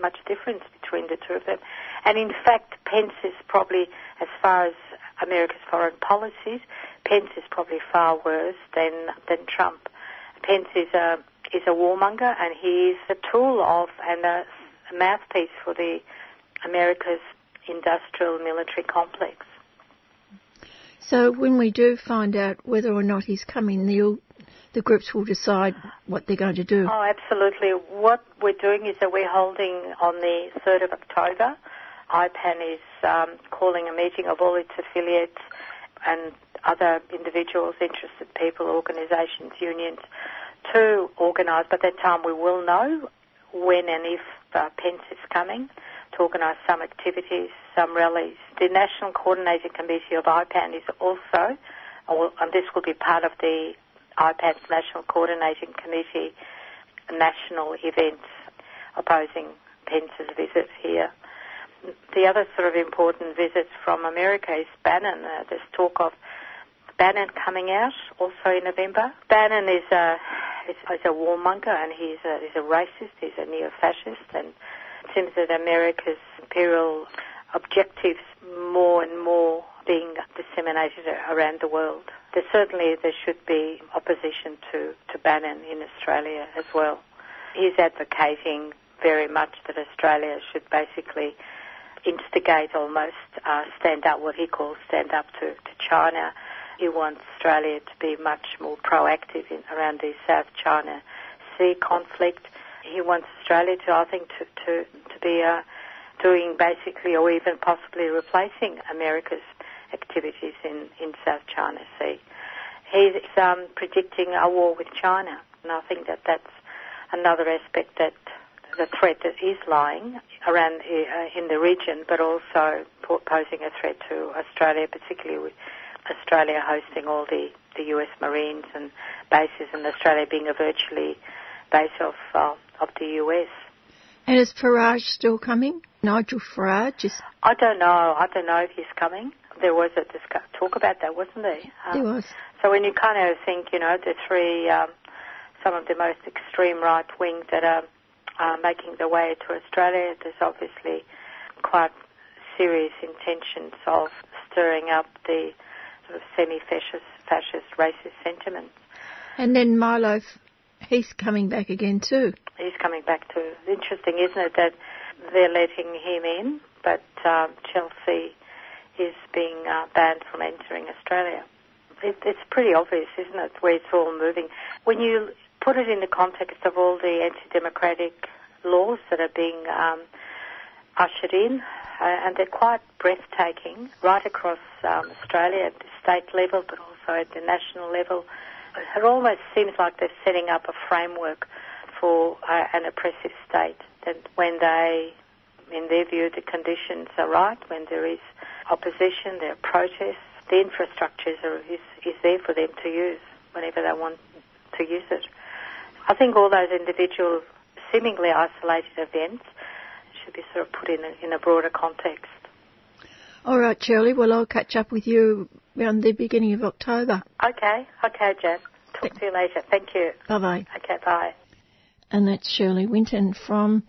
much difference between the two of them. And in fact, Pence is probably, as far as America's foreign policies, Pence is probably far worse than than Trump. Pence is a is a warmonger, and he is a tool of and a, a mouthpiece for the America's industrial military complex. So when we do find out whether or not he's coming, the the groups will decide what they're going to do. Oh, absolutely. What we're doing is that we're holding on the 3rd of October. IPAN is um, calling a meeting of all its affiliates and other individuals, interested people, organisations, unions to organise. By that time, we will know when and if uh, Pence is coming to organise some activities, some rallies. The National Coordinating Committee of IPAN is also, and this will be part of the IPAN's National Coordinating Committee national events opposing Pence's visit here. The other sort of important visits from America is Bannon. Uh, there's talk of Bannon coming out also in November. Bannon is a is, is a warmonger and he's a, he's a racist. He's a neo-fascist, and it seems that America's imperial objectives more and more being disseminated around the world. There certainly there should be opposition to, to Bannon in Australia as well. He's advocating very much that Australia should basically instigate almost uh, stand up, what he calls stand up to, to China he wants Australia to be much more proactive in, around the South China Sea conflict. He wants Australia to, I think, to, to, to be uh, doing basically or even possibly replacing America's activities in, in South China Sea. He's um, predicting a war with China, and I think that that's another aspect that the threat that is lying around uh, in the region, but also posing a threat to Australia, particularly with Australia hosting all the, the US Marines and bases, and Australia being a virtually base of uh, of the US. And is Farage still coming? Nigel Farage is. I don't know. I don't know if he's coming. There was a discuss- talk about that, wasn't there? Um, there was. So when you kind of think, you know, the three, um, some of the most extreme right wing that are uh, making their way to Australia, there's obviously quite serious intentions of stirring up the sort of semi-fascist, fascist, racist sentiments. And then Milo, he's coming back again too. He's coming back too. Interesting, isn't it, that they're letting him in, but um, Chelsea is being uh, banned from entering Australia. It, it's pretty obvious, isn't it, where it's all moving. When you put it in the context of all the anti-democratic laws that are being um, ushered in, uh, and they're quite breathtaking right across um, Australia at the state level, but also at the national level. It almost seems like they're setting up a framework for uh, an oppressive state. That when they, in their view, the conditions are right, when there is opposition, there are protests, the infrastructure is, is there for them to use whenever they want to use it. I think all those individual, seemingly isolated events should be sort of put in a, in a broader context. All right, Shirley. Well, I'll catch up with you around the beginning of October. Okay. Okay, Jen. Talk to you later. Thank you. Bye bye. Okay, bye. And that's Shirley Winton from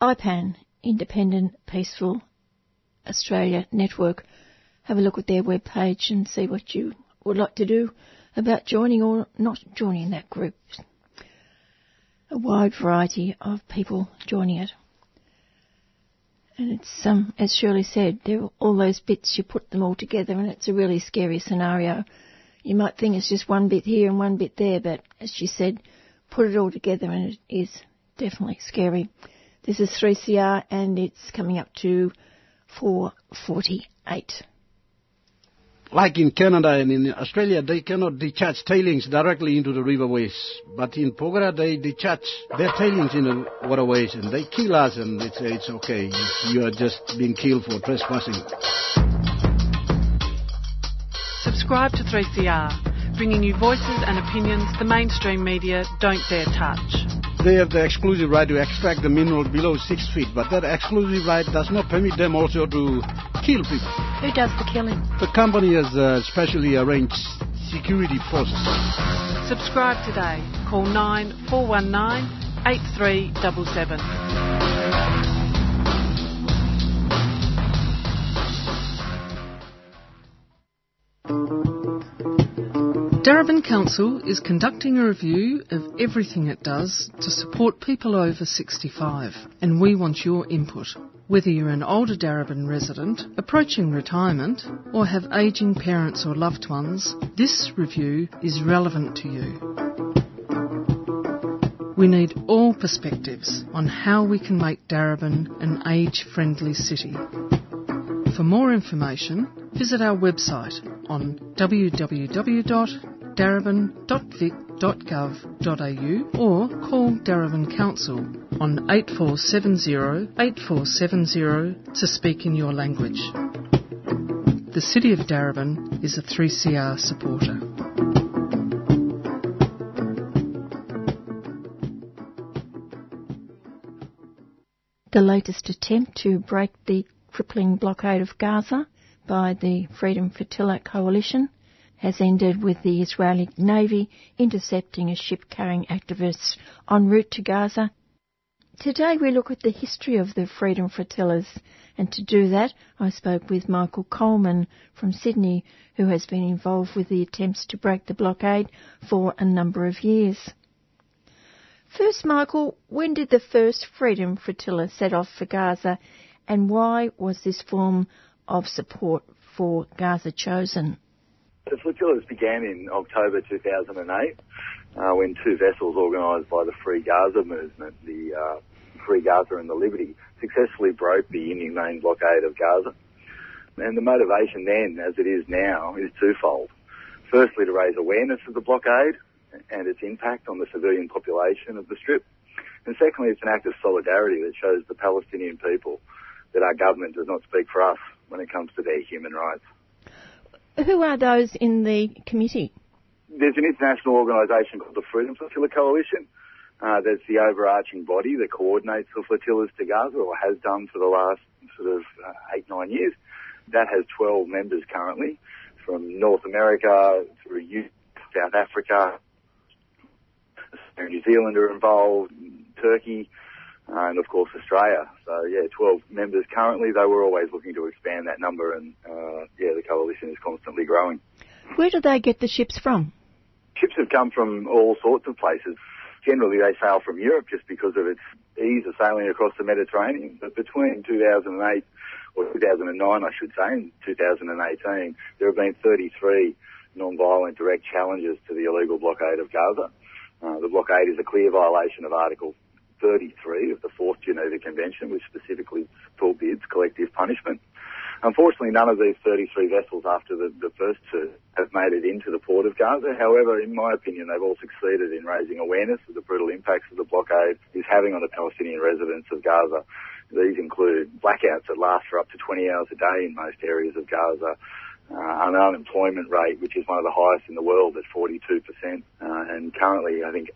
IPAN, Independent Peaceful Australia Network. Have a look at their webpage and see what you would like to do about joining or not joining that group. A wide variety of people joining it. And it's, um, as Shirley said, there are all those bits, you put them all together and it's a really scary scenario. You might think it's just one bit here and one bit there, but as she said, put it all together and it is definitely scary. This is 3CR and it's coming up to 448 like in Canada and in Australia, they cannot discharge tailings directly into the riverways. But in Porgera, they discharge their tailings in the waterways and they kill us and they say it's okay. You are just being killed for trespassing. Subscribe to 3CR, bringing you voices and opinions the mainstream media don't dare touch. They have the exclusive right to extract the mineral below six feet, but that exclusive right does not permit them also to kill people. Who does the killing? The company has uh, specially arranged security forces. Subscribe today. Call 9419 8377. Darebin Council is conducting a review of everything it does to support people over 65, and we want your input. Whether you're an older Darebin resident, approaching retirement, or have ageing parents or loved ones, this review is relevant to you. We need all perspectives on how we can make Darebin an age-friendly city. For more information, visit our website on www darebin.vic.gov.au or call Darebin Council on 8470 8470 to speak in your language. The City of Darebin is a 3CR supporter. The latest attempt to break the crippling blockade of Gaza by the Freedom Flotilla Coalition has ended with the Israeli Navy intercepting a ship carrying activists en route to Gaza. Today we look at the history of the Freedom Flotillas, and to do that I spoke with Michael Coleman from Sydney, who has been involved with the attempts to break the blockade for a number of years. First, Michael, when did the first Freedom Flotilla set off for Gaza, and why was this form of support for Gaza chosen? The flotillas began in October 2008 uh, when two vessels organised by the Free Gaza movement, the uh, Free Gaza and the Liberty, successfully broke the inhumane blockade of Gaza. And the motivation then, as it is now, is twofold. Firstly, to raise awareness of the blockade and its impact on the civilian population of the Strip. And secondly, it's an act of solidarity that shows the Palestinian people that our government does not speak for us when it comes to their human rights. Who are those in the committee? There's an international organisation called the Freedom Flotilla Coalition. Uh, that's the overarching body that coordinates the flotillas to Gaza, or has done for the last sort of uh, eight, nine years. That has 12 members currently, from North America through South Africa, New Zealand are involved, Turkey, and of course Australia. So yeah, 12 members currently. They were always looking to expand that number, and uh, yeah, the coalition is constantly growing. Where do they get the ships from? Ships have come from all sorts of places. Generally, they sail from Europe just because of its ease of sailing across the Mediterranean. But between 2008 or 2009, I should say, and 2018, there have been 33 non-violent direct challenges to the illegal blockade of Gaza. Uh, the blockade is a clear violation of Article 33 of the Fourth Geneva Convention, which specifically forbids collective punishment. Unfortunately, none of these 33 vessels after the, the, first two have made it into the port of Gaza. However, in my opinion, they've all succeeded in raising awareness of the brutal impacts of the blockade is having on the Palestinian residents of Gaza. These include blackouts that last for up to 20 hours a day in most areas of Gaza, uh, an unemployment rate which is one of the highest in the world at 42%. Uh, and currently, I think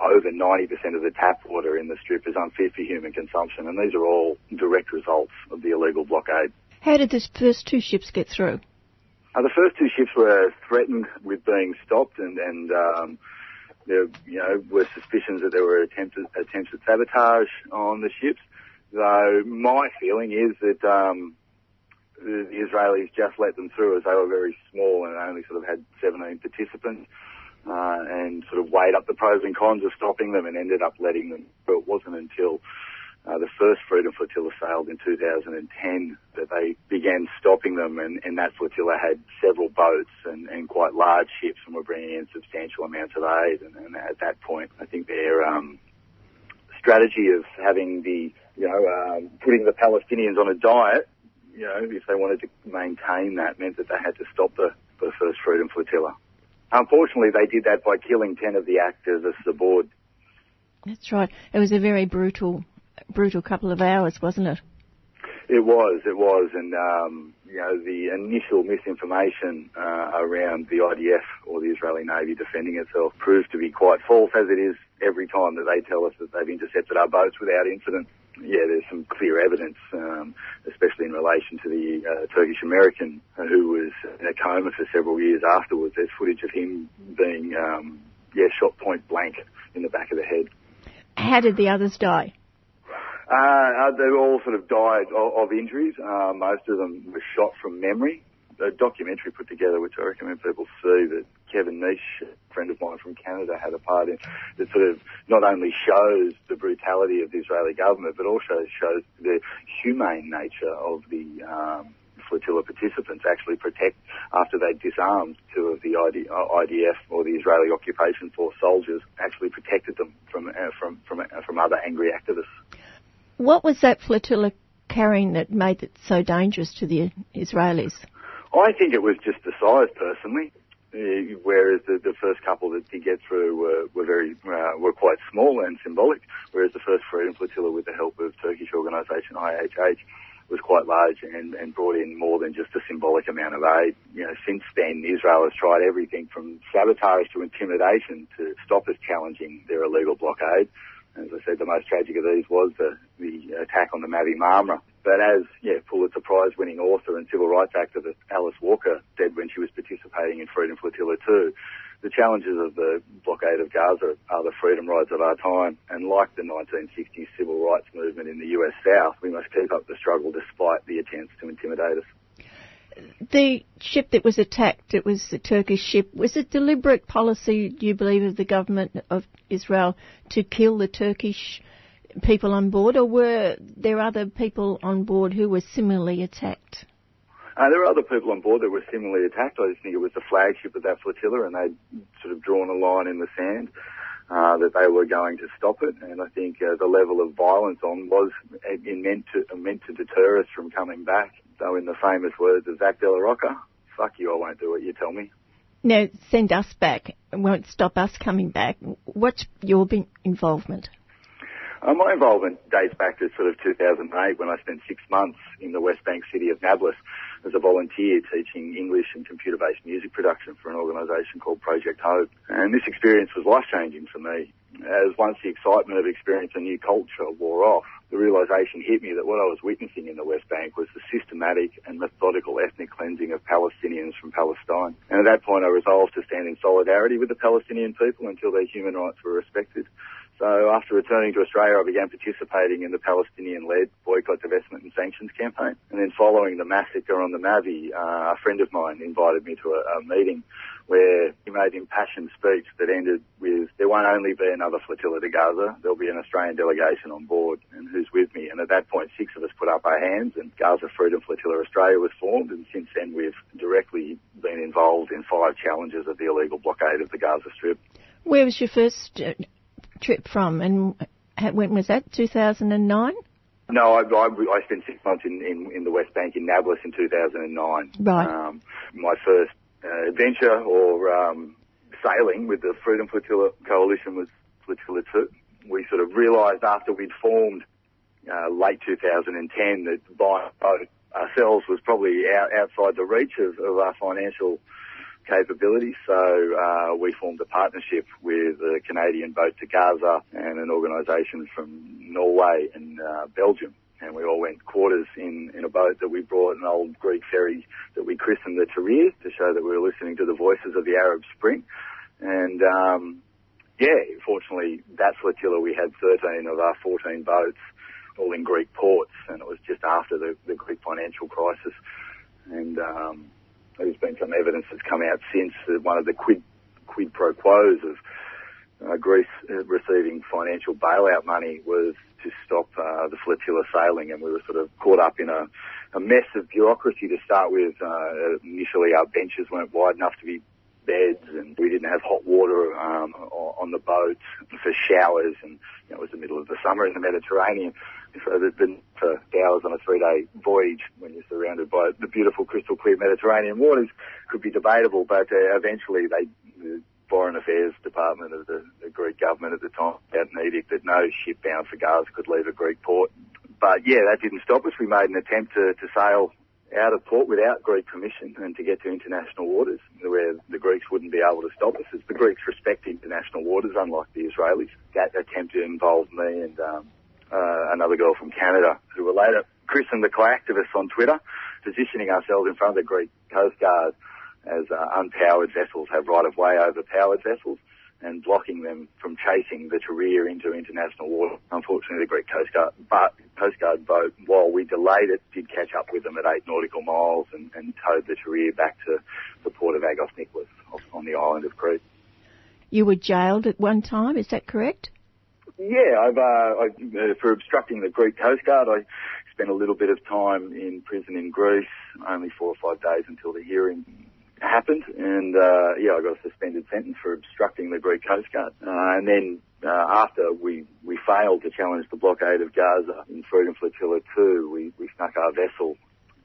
over 90% of the tap water in the strip is unfit for human consumption. And these are all direct results of the illegal blockade. How did the first two ships get through? Uh, the first two ships were threatened with being stopped, and, and um, there, you know, were suspicions that there were attempted attempts at sabotage on the ships. Though my feeling is that um, the, the Israelis just let them through as they were very small and only sort of had 17 participants. Uh, and sort of weighed up the pros and cons of stopping them and ended up letting them. But it wasn't until uh, the first Freedom Flotilla sailed in 2010 that they began stopping them, and, and that flotilla had several boats and, and, quite large ships, and were bringing in substantial amounts of aid. And, and at that point, I think their um, strategy of having the, you know, um, putting the Palestinians on a diet you know, if they wanted to maintain that, meant that they had to stop the, the first Freedom Flotilla. Unfortunately, they did that by killing 10 of the actors as the board. That's right. It was a very brutal, brutal couple of hours, wasn't it? It was, it was, and um, you know the initial misinformation uh, around the IDF or the Israeli Navy defending itself proved to be quite false, as it is every time that they tell us that they've intercepted our boats without incident yeah, there's some clear evidence, um, especially in relation to the uh, Turkish American who was in a coma for several years afterwards. There's footage of him being, um, yeah, shot point blank in the back of the head. How did the others die? Uh, uh they all sort of died of, of injuries. Uh, most of them were shot from memory a documentary put together, which I recommend people see, that Kevin Neish, a friend of mine from Canada, had a part in, that sort of not only shows the brutality of the Israeli government, but also shows the humane nature of the um, flotilla participants actually protect after they disarmed two of the IDF or the Israeli occupation force soldiers, actually protected them from uh, from from uh, from other angry activists. What was that flotilla carrying that made it so dangerous to the Israelis? I think it was just the size, personally. Uh, whereas the, the first couple that did get through were, were very uh, were quite small and symbolic, whereas the first Freedom Flotilla, with the help of Turkish organisation IHH, was quite large and, and brought in more than just a symbolic amount of aid. You know, since then, Israel has tried everything from sabotage to intimidation to stop us challenging their illegal blockade. As I said, the most tragic of these was the, the attack on the Mavi Marmara. But as yeah, Pulitzer Prize winning author and civil rights activist Alice Walker said when she was participating in Freedom Flotilla 2, the challenges of the blockade of Gaza are the freedom rides of our time. And like the 1960s civil rights movement in the US South, we must keep up the struggle despite the attempts to intimidate us the ship that was attacked, it was a Turkish ship. Was it deliberate policy, do you believe, of the government of Israel to kill the Turkish people on board, or were there other people on board who were similarly attacked? Uh, there were other people on board that were similarly attacked. I just think it was the flagship of that flotilla, and they'd sort of drawn a line in the sand. Uh, that they were going to stop it, and I think uh, the level of violence on was meant to meant to deter us from coming back Though in the famous words of Zack de la Rocha, fuck you, I won't do what you tell me. Now, send us back. It won't stop us coming back. What's your involvement? Uh, my involvement dates back to sort of 2008 when I spent six months in the West Bank city of Nablus as a volunteer teaching English and computer-based music production for an organisation called Project Hope. And this experience was life-changing for me. As once the excitement of experiencing a new culture wore off, the realisation hit me that what I was witnessing in the West Bank was the systematic and methodical ethnic cleansing of Palestinians from Palestine. And at that point I resolved to stand in solidarity with the Palestinian people until their human rights were respected. So after returning to Australia, I began participating in the Palestinian-led boycott, divestment and sanctions campaign. And then following the massacre on the Mavi, uh, a friend of mine invited me to a, a meeting where he made impassioned speech that ended with, there won't only be another flotilla to Gaza, there'll be an Australian delegation on board and who's with me. And at that point, six of us put up our hands and Gaza Freedom Flotilla Australia was formed. And since then, we've directly been involved in five challenges of the illegal blockade of the Gaza Strip. Where was your first uh, trip from and when was that, 2009? No, I, I, I, spent six months in, in, in, the West Bank in Nablus in 2009. Right. Um, my first uh, adventure or um, sailing with the Freedom Flotilla Coalition was Flotilla 2. We sort of realised after we'd formed uh, late 2010 that buying a boat ourselves was probably out, outside the reach of, of our financial capability. So uh, we formed a partnership with the Canadian Boat to Gaza and an organisation from Norway and uh, Belgium. And we all went quarters in, in a boat that we brought, an old Greek ferry that we christened the Tahrir to show that we were listening to the voices of the Arab Spring. And um, yeah, fortunately, that flotilla we had 13 of our 14 boats, all in Greek ports, and it was just after the, the Greek financial crisis. And um, there's been some evidence that's come out since that one of the quid quid pro quos of uh, Greece uh, receiving financial bailout money was to stop uh, the flotilla sailing, and we were sort of caught up in a, a mess of bureaucracy to start with. Uh, initially, our benches weren't wide enough to be beds, and we didn't have hot water um, on the boat for showers, and you know, it was the middle of the summer in the Mediterranean. So the, been for hours on a three-day voyage when you're surrounded by the beautiful crystal clear Mediterranean waters could be debatable, but uh, eventually they, the Foreign Affairs Department of the, the Greek government at the time had an edict that no ship bound for Gaza could leave a Greek port. But yeah, that didn't stop us. We made an attempt to, to sail out of port without Greek permission and to get to international waters where the Greeks wouldn't be able to stop us. As the Greeks respect international waters, unlike the Israelis. That attempt involved me and um, uh, another girl from Canada who were later christened the co-activists on Twitter, positioning ourselves in front of the Greek Coast Guard as uh, unpowered vessels have right of way over powered vessels and blocking them from chasing the Tahrir into international water. Unfortunately, the Greek Coast Guard, but Coast Guard boat, while we delayed it, did catch up with them at eight nautical miles and, and towed the Tahrir back to the port of Agos Nicholas on the island of Crete. You were jailed at one time, is that correct? Yeah, I've, uh, I, uh, for obstructing the Greek Coast Guard, I spent a little bit of time in prison in Greece, only four or five days until the hearing happened, and uh, yeah, I got a suspended sentence for obstructing the Greek Coast Guard. Uh, and then uh, after we, we failed to challenge the blockade of Gaza in Freedom Flotilla 2, we, we snuck our vessel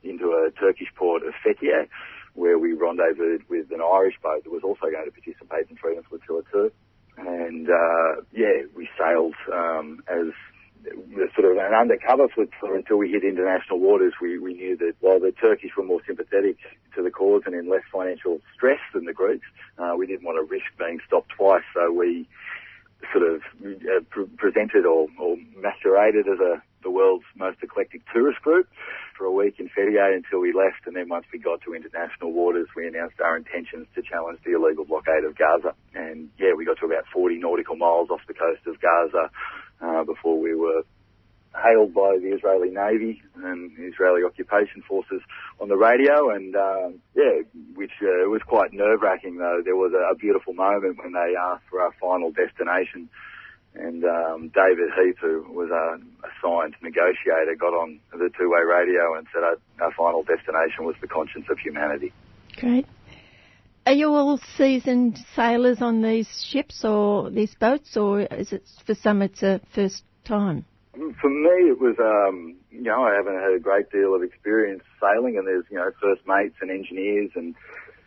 into a Turkish port of Fethiye, where we rendezvoused with an Irish boat that was also going to participate in Freedom Flotilla 2 and uh, yeah, we sailed um, as sort of an undercover flotilla until we hit international waters. We, we knew that while the Turkish were more sympathetic to the cause and in less financial stress than the Greeks, uh, we didn't want to risk being stopped twice. So we sort of uh, pre- presented or, or masqueraded as a the world's most eclectic tourist group for a week in Fethiye until we left. And then once we got to international waters, we announced our intentions to challenge the illegal blockade of Gaza. And yeah, we got to about 40 nautical miles off the coast of Gaza uh, before we were hailed by the Israeli Navy and Israeli occupation forces on the radio, and uh, yeah, which uh, was quite nerve-wracking. Though there was a, a beautiful moment when they asked for our final destination, and um, David Heap, who was a assigned negotiator, got on the two-way radio and said our, our final destination was the conscience of humanity. Great. Are you all seasoned sailors on these ships or these boats, or is it for some it's a first time? For me, it was, um, you know, I haven't had a great deal of experience sailing, and there's, you know, first mates and engineers and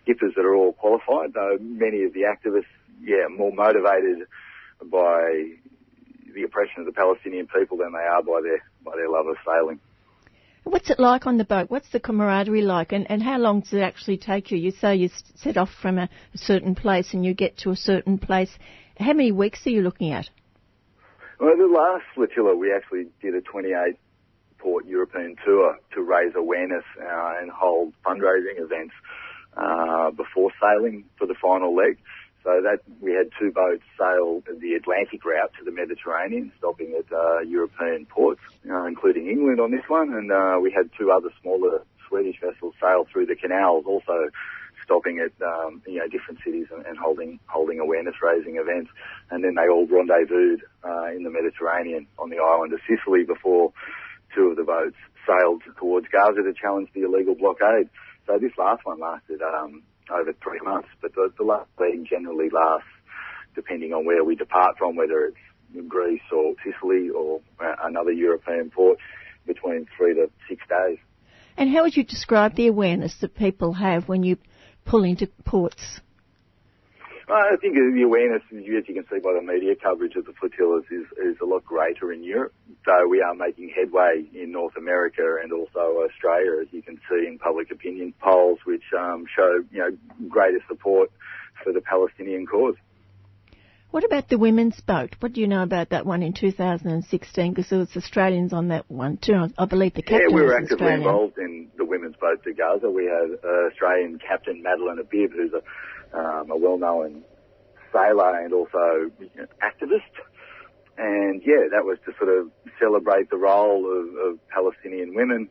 skippers that are all qualified, though many of the activists, yeah, more motivated by the oppression of the Palestinian people than they are by their by their love of sailing. What's it like on the boat? What's the camaraderie like, and, and how long does it actually take you? You say you set off from a, a certain place and you get to a certain place. How many weeks are you looking at? Well, the last flotilla, we actually did a 28 port European tour to raise awareness uh, and hold fundraising events uh, before sailing for the final leg. So that we had two boats sail the Atlantic route to the Mediterranean, stopping at uh, European ports, uh, including England on this one, and uh, we had two other smaller Swedish vessels sail through the canals, also stopping at um, you know different cities and, and holding holding awareness raising events, and then they all rendezvoused uh, in the Mediterranean on the island of Sicily before two of the boats sailed towards Gaza to challenge the illegal blockade. So this last one lasted um, over three months, but the, the last leg generally lasts, depending on where we depart from, whether it's Greece or Sicily or uh, another European port, between three to six days. And how would you describe the awareness that people have when you pull into ports? I think the awareness, as you can see by the media coverage of the flotillas, is, is a lot greater in Europe. Though we are making headway in North America and also Australia, as you can see in public opinion polls, which um, show you know greater support for the Palestinian cause. What about the women's boat? What do you know about that one in 2016? Because there was Australians on that one too. I believe the captain Yeah, we were actively Australian. involved in the women's boat to Gaza. We had uh, Australian captain Madeline Habib, who's a, um, a well-known sailor and also you know, activist. And yeah, that was to sort of celebrate the role of, of Palestinian women,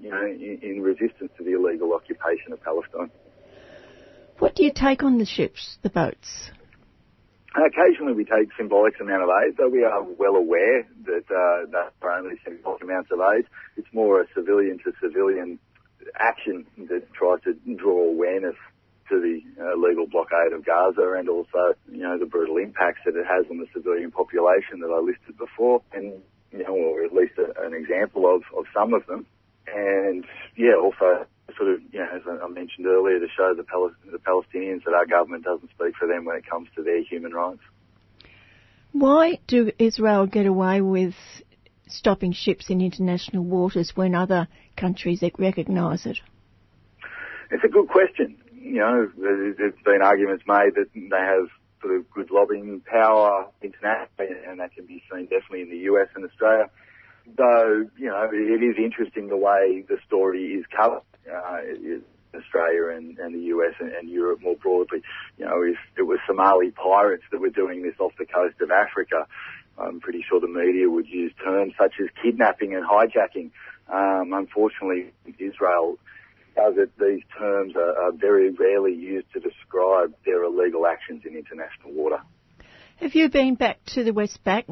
you know, in, in resistance to the illegal occupation of Palestine. What do you take on the ships, the boats? Occasionally we take symbolic amount of aid, though we are well aware that uh, that are only symbolic amounts of aid. It's more a civilian to civilian action that tries to draw awareness to the uh, legal blockade of Gaza and also, you know, the brutal impacts that it has on the civilian population that I listed before, and you know, or at least a, an example of, of some of them. And yeah, also sort of, you know, as I mentioned earlier, to show the, Pal- the Palestinians that our government doesn't speak for them when it comes to their human rights. Why do Israel get away with stopping ships in international waters when other countries recognise it? It's a good question. You know, there's been arguments made that they have sort of good lobbying power internationally, and that can be seen definitely in the US and Australia. Though, you know, it is interesting the way the story is covered. Uh, in Australia and, and the US and, and Europe more broadly. You know, if it was Somali pirates that were doing this off the coast of Africa, I'm pretty sure the media would use terms such as kidnapping and hijacking. Um, unfortunately, Israel does it. These terms are, are very rarely used to describe their illegal actions in international water. Have you been back to the West Bank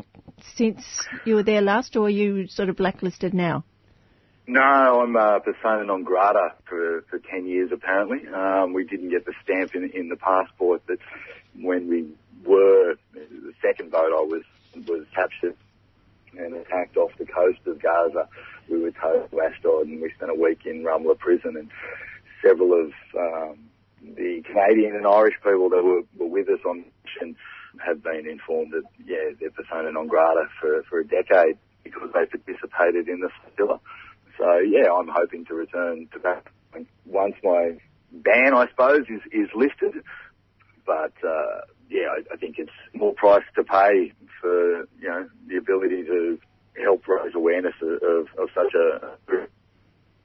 since you were there last, or are you sort of blacklisted now? No, I'm uh, persona non grata for, for 10 years apparently. Um, we didn't get the stamp in, in the passport that when we were, the second boat I was, was captured and attacked off the coast of Gaza. We were towed to Ashdod and we spent a week in Ramla prison and several of um, the Canadian and Irish people that were, were with us on mission have been informed that, yeah, they're persona non grata for, for a decade because they participated in the flotilla. So yeah, I'm hoping to return to that once my ban, I suppose, is, is lifted. But uh, yeah, I, I think it's more price to pay for you know the ability to help raise awareness of, of, of such a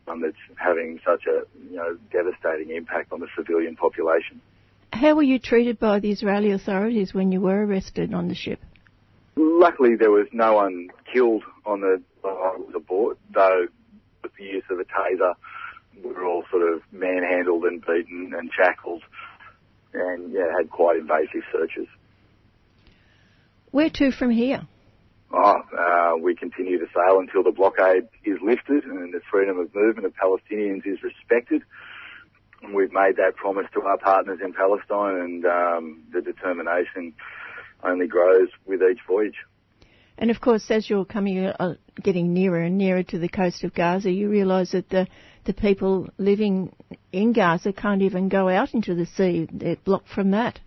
one that's having such a you know devastating impact on the civilian population. How were you treated by the Israeli authorities when you were arrested on the ship? Luckily, there was no one killed on the I was aboard, though with the use of a taser, we were all sort of manhandled and beaten and shackled, and yeah, had quite invasive searches. Where to from here? Oh, uh, we continue to sail until the blockade is lifted and the freedom of movement of Palestinians is respected. And we've made that promise to our partners in Palestine, and um, the determination only grows with each voyage. And of course, as you're coming, uh, getting nearer and nearer to the coast of Gaza, you realise that the the people living in Gaza can't even go out into the sea; they're blocked from that.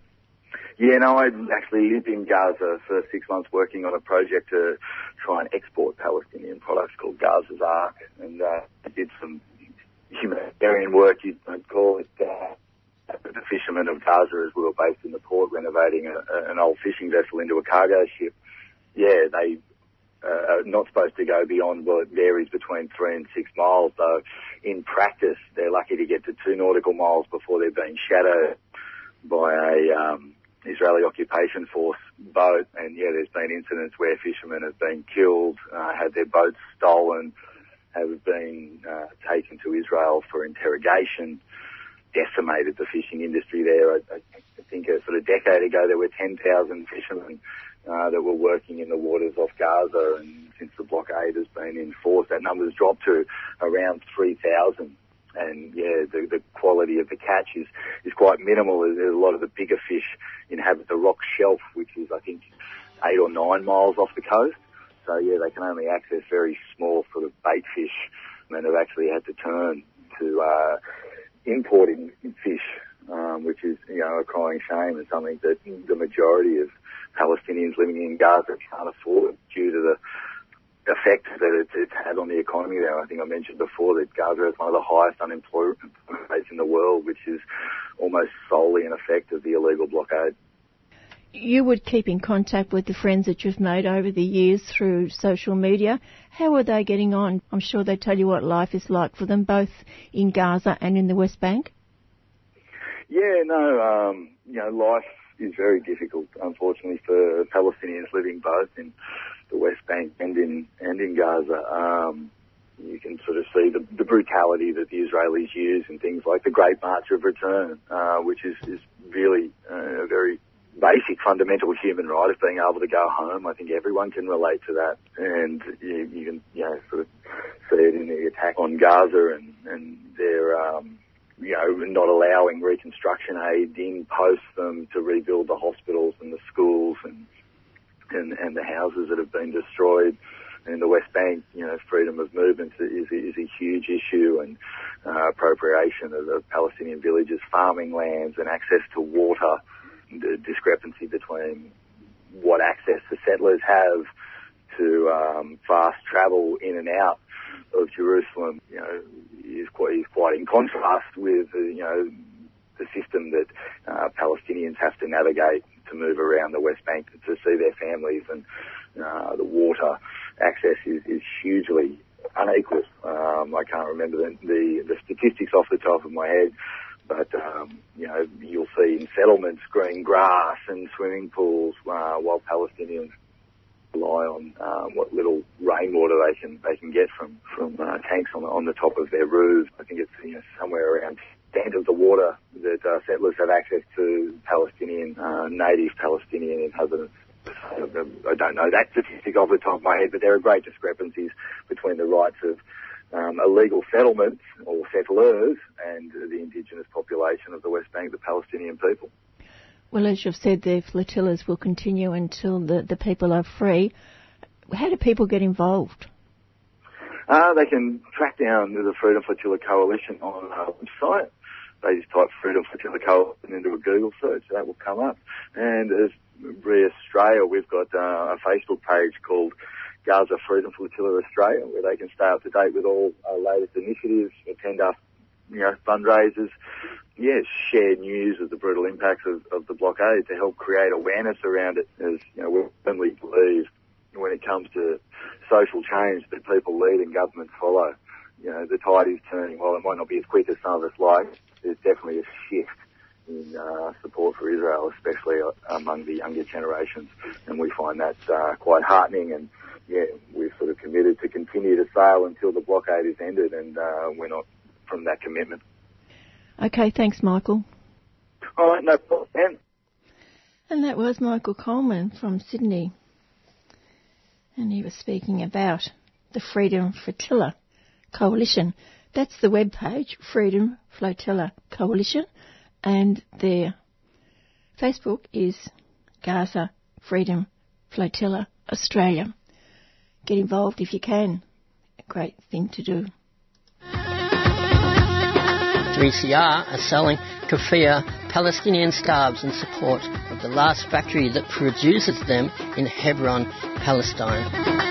Yeah, no, I actually lived in Gaza for six months working on a project to try and export Palestinian products called Gaza's Ark, and uh, I did some humanitarian work, you'd call it. Uh, the fishermen of Gaza, as we were based in the port, renovating a, an old fishing vessel into a cargo ship. Yeah, they uh, are not supposed to go beyond, well, it varies between three and six miles, though in practice, they're lucky to get to two nautical miles before they're being shadowed by a um, Israeli occupation force boat. And yeah, there's been incidents where fishermen have been killed, uh, had their boats stolen, have been uh, taken to Israel for interrogation, decimated the fishing industry there. I, I think a sort of decade ago there were 10,000 fishermen uh, that were working in the waters off Gaza, and since the blockade has been enforced, that number's dropped to around 3,000. And yeah, the, the quality of the catch is, is quite minimal. There's a lot of the bigger fish inhabit the rock shelf, which is I think eight or nine miles off the coast. So yeah, they can only access very small sort of bait fish, and they've actually had to turn to uh, importing fish, um, which is you know a crying shame and something that the majority of Palestinians living in Gaza can't afford due to the effect that it's, it's had on the economy there. I think I mentioned before that Gaza has one of the highest unemployment rates in the world, which is almost solely an effect of the illegal blockade. You would keep in contact with the friends that you've made over the years through social media. How are they getting on? I'm sure they tell you what life is like for them, both in Gaza and in the West Bank. Yeah, no, um, you know, life is very difficult, unfortunately, for Palestinians living both in the West Bank and in and in Gaza. Um, you can sort of see the, the brutality that the Israelis use in things like the Great March of Return, uh, which is, is really uh, a very basic fundamental human right of being able to go home. I think everyone can relate to that, and you, you can you know sort of see it in the attack on Gaza and and their um, you know not allowing reconstruction aid in post them to rebuild the hospitals and the schools and and, and the houses that have been destroyed. in the West Bank, you know, freedom of movement is, is a huge issue and uh, appropriation of, of Palestinian villages, farming lands and access to water, the discrepancy between what access the settlers have to um, fast travel in and out of Jerusalem, you know, is quite, is quite in contrast with, uh, you know, the system that uh, Palestinians have to navigate to move around the West Bank to see their families and uh, the water access is, is hugely unequal. Um, I can't remember the, the, the statistics off the top of my head, but um, you know you'll see in settlements green grass and swimming pools, uh, while Palestinians rely on uh, what little rainwater they can they can get from from uh, tanks on the, on the top of their roofs. I think it's you know, somewhere around percent of the water that uh, settlers have access to Palestinian, uh, native Palestinian inhabitants. I don't know that statistic off the top of my head, but there are great discrepancies between the rights of um, illegal settlements or settlers and the indigenous population of the West Bank, the Palestinian people. Well, as you've said, the flotillas will continue until the, the people are free. How do people get involved? Uh, they can track down the Freedom Flotilla Coalition on our website. They just type Freedom Flotilla Coalition into a Google search, that will come up. And as Re Australia, we've got uh, a Facebook page called Gaza Freedom Flotilla Australia, where they can stay up to date with all our latest initiatives, attend our you know, fundraisers, yes, share news of the brutal impacts of, of the blockade to help create awareness around it. As you know, we firmly believe when it comes to social change that people lead and governments follow. You know, the tide is turning. While it might not be as quick as some of us like, there's definitely a shift in uh, support for Israel, especially among the younger generations, and we find that uh, quite heartening. And yeah, we're sort of committed to continue to sail until the blockade is ended, and uh, we're not from that commitment. Okay, thanks, Michael. All right, no problem. And that was Michael Coleman from Sydney. And he was speaking about the Freedom Flotilla Coalition. That's the web page, Freedom Flotilla Coalition, and their Facebook is Gaza Freedom Flotilla Australia. get involved if you can. A great thing to do. 3CR are selling kafir Palestinian scarves in support of the last factory that produces them in Hebron, Palestine.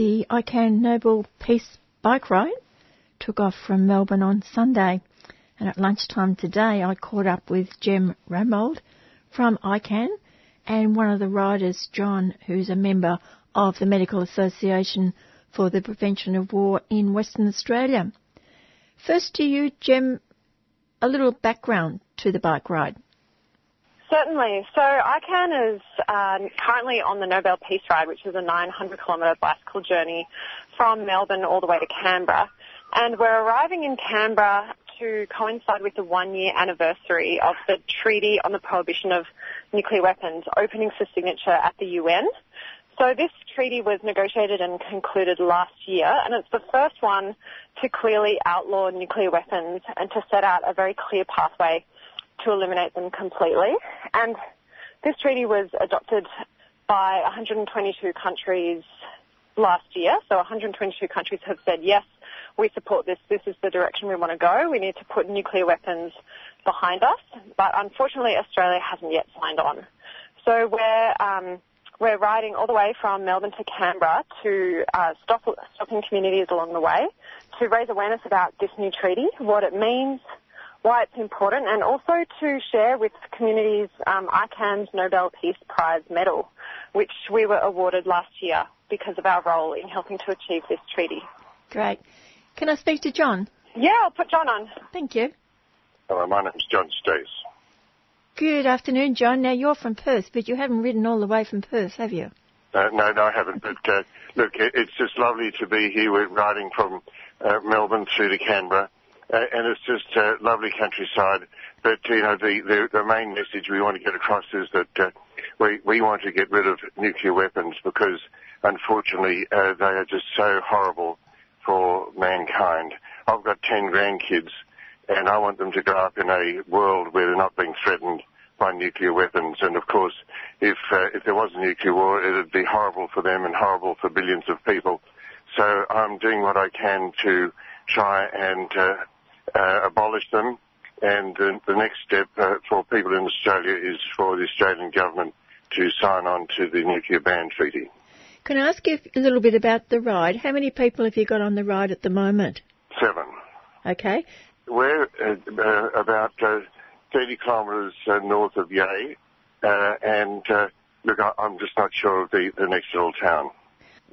The ICAN Nobel Peace Bike Ride took off from Melbourne on Sunday, and at lunchtime today I caught up with Gem Romuld from ICAN and one of the riders, John, who's a member of the Medical Association for the Prevention of War in Western Australia. First to you, Jem, a little background to the bike ride. Certainly. So ICAN is uh, currently on the Nobel Peace Ride, which is a 900 kilometre bicycle journey from Melbourne all the way to Canberra. And we're arriving in Canberra to coincide with the one year anniversary of the Treaty on the Prohibition of Nuclear Weapons opening for signature at the UN. So this treaty was negotiated and concluded last year, and it's the first one to clearly outlaw nuclear weapons and to set out a very clear pathway to eliminate them completely. And this treaty was adopted by 122 countries last year. So 122 countries have said, yes, we support this. This is the direction we want to go. We need to put nuclear weapons behind us. But unfortunately, Australia hasn't yet signed on. So we're, um, we're riding all the way from Melbourne to Canberra to uh, stop, stopping communities along the way to raise awareness about this new treaty, what it means, why it's important, and also to share with communities um, ICAN's Nobel Peace Prize medal, which we were awarded last year because of our role in helping to achieve this treaty. Great. Can I speak to John? Yeah, I'll put John on. Thank you. Hello, my name's John Stace. Good afternoon, John. Now you're from Perth, but you haven't ridden all the way from Perth, have you? Uh, no, no, I haven't. But uh, look, it's just lovely to be here. We're riding from uh, Melbourne through to Canberra uh, and it's just uh, lovely countryside. But you know, the, the the main message we want to get across is that uh, we we want to get rid of nuclear weapons because unfortunately uh, they are just so horrible for mankind. I've got ten grandkids, and I want them to grow up in a world where they're not being threatened by nuclear weapons. And of course, if uh, if there was a nuclear war, it would be horrible for them and horrible for billions of people. So I'm doing what I can to try and uh, abolish them. And the, the next step uh, for people in Australia is for the Australian government to sign on to the nuclear ban treaty. Can I ask you a little bit about the ride? How many people have you got on the ride at the moment? Seven. Okay. We're uh, uh, about uh, 30 kilometres uh, north of Yea, uh, and uh, look, I, am just not sure of the, the next little town.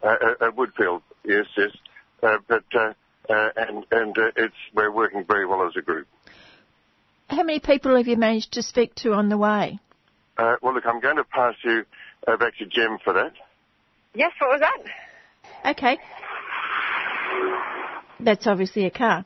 Uh, Woodfield, yes, yes. but uh, and and uh, it's we're working very well as a group. How many people have you managed to speak to on the way? Uh, well, look, I'm going to pass you uh, back to Jim for that. Yes, what was that? Okay. That's obviously a car.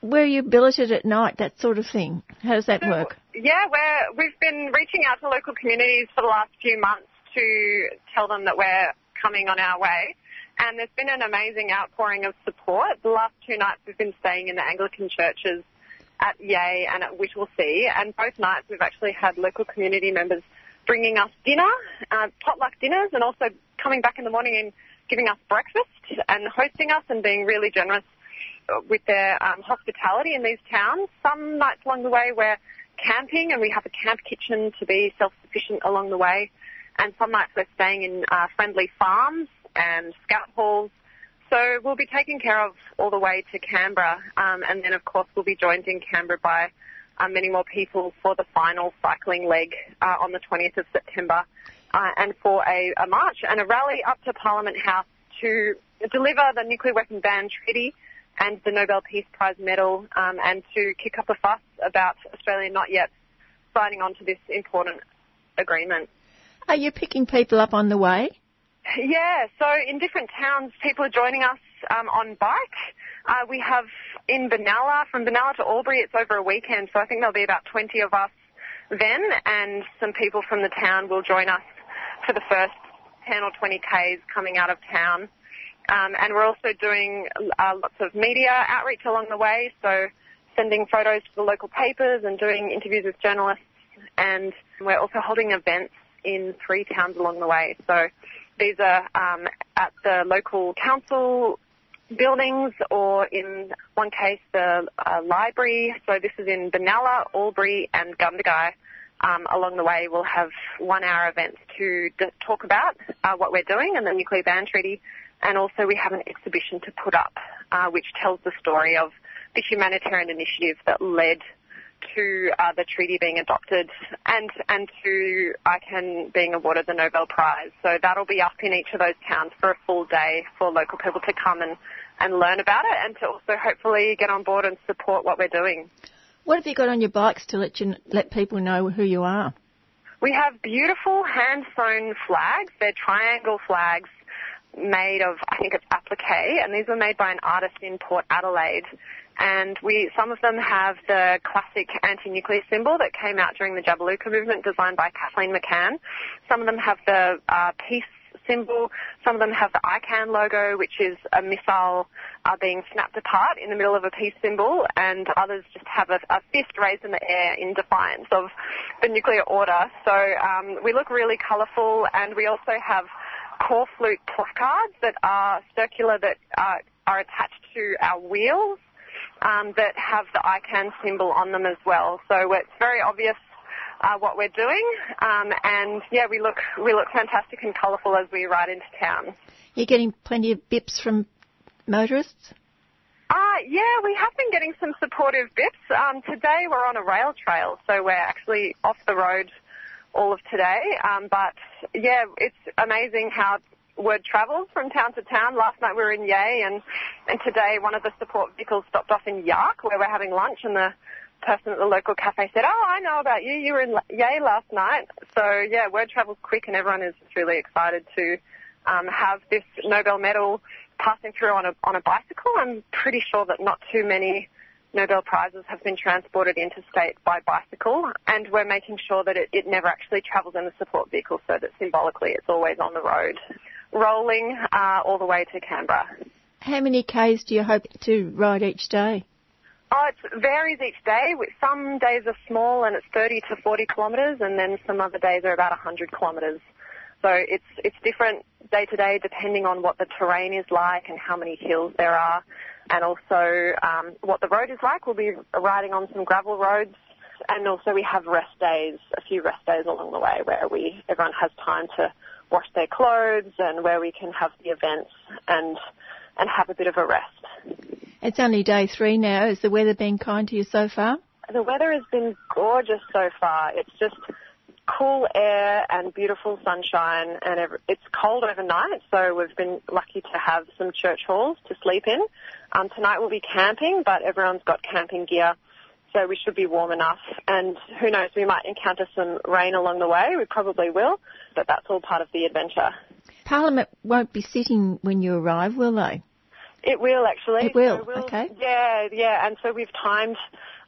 Where you billeted at night, that sort of thing. How does that so, work? Yeah, we're, we've been reaching out to local communities for the last few months to tell them that we're coming on our way. And there's been an amazing outpouring of support. The last two nights we've been staying in the Anglican churches at Yea and at Whittlesea, and both nights we've actually had local community members bringing us dinner, uh, potluck dinners, and also coming back in the morning and giving us breakfast and hosting us and being really generous with their um, hospitality in these towns. Some nights along the way we're camping and we have a camp kitchen to be self-sufficient along the way. And some nights we're staying in uh, friendly farms and scout halls. So we'll be taken care of all the way to Canberra. Um, and then, of course, we'll be joined in Canberra by uh, many more people for the final cycling leg uh, on the 20th of September uh, and for a, a march and a rally up to Parliament House to deliver the nuclear weapon ban treaty and the Nobel Peace Prize medal um, and to kick up a fuss about Australia not yet signing on to this important agreement. Are you picking people up on the way? Yeah, so in different towns, people are joining us um, on bike. Uh, we have in Benalla, from Benalla to Albury, it's over a weekend, so I think there'll be about 20 of us then, and some people from the town will join us for the first 10 or 20 Ks coming out of town. Um, and we're also doing uh, lots of media outreach along the way, so sending photos to the local papers and doing interviews with journalists. And we're also holding events in three towns along the way. So these are um, at the local council buildings or in one case the uh, library. So this is in Benalla, Albury and Gundagai. Um, along the way we'll have one hour events to d- talk about uh, what we're doing and the nuclear ban treaty and also we have an exhibition to put up uh, which tells the story of the humanitarian initiative that led to uh, the treaty being adopted and and to ICAN being awarded the Nobel Prize. So that'll be up in each of those towns for a full day for local people to come and, and learn about it and to also hopefully get on board and support what we're doing. What have you got on your bikes to let you let people know who you are? We have beautiful hand sewn flags. They're triangle flags made of, I think it's applique, and these were made by an artist in Port Adelaide. And we, some of them have the classic anti-nuclear symbol that came out during the Jabiluka movement, designed by Kathleen McCann. Some of them have the uh, peace symbol. Some of them have the ICAN logo, which is a missile uh, being snapped apart in the middle of a peace symbol, and others just have a, a fist raised in the air in defiance of the nuclear order. So um, we look really colourful, and we also have corflute placards that are circular that are, are attached to our wheels um, that have the ICAN symbol on them as well. So it's very obvious uh, what we're doing, um, and yeah, we look we look fantastic and colourful as we ride into town. You're getting plenty of bips from motorists. Uh, yeah, we have been getting some supportive bips. Um, today we're on a rail trail, so we're actually off the road all of today. Um, but yeah, it's amazing how word travels from town to town. Last night we were in Yea, and and today one of the support vehicles stopped off in Yarck where we're having lunch, and the person at the local cafe said, "Oh, I know about you. You were in Yea last night." So yeah, word travels quick, and everyone is really excited to um, have this Nobel medal passing through on a on a bicycle. I'm pretty sure that not too many Nobel Prizes have been transported interstate by bicycle, and we're making sure that it, it never actually travels in the support vehicle so that symbolically it's always on the road, rolling uh, all the way to Canberra. How many Ks do you hope to ride each day? Oh, it varies each day. Some days are small and it's 30 to 40 kilometres, and then some other days are about 100 kilometres. So it's it's different day to day depending on what the terrain is like and how many hills there are and also um, what the road is like. We'll be riding on some gravel roads, and also we have rest days, a few rest days along the way where we everyone has time to wash their clothes and where we can have the events and and have a bit of a rest. It's only day three now. Has the weather been kind to you so far? The weather has been gorgeous so far. It's just cool air and beautiful sunshine and it's cold overnight so we've been lucky to have some church halls to sleep in um, tonight we'll be camping, but everyone's got camping gear, so we should be warm enough. And who knows, we might encounter some rain along the way. We probably will, but that's all part of the adventure. Parliament won't be sitting when you arrive, will they? It will actually. It will. So we'll, okay. Yeah, yeah. And so we've timed.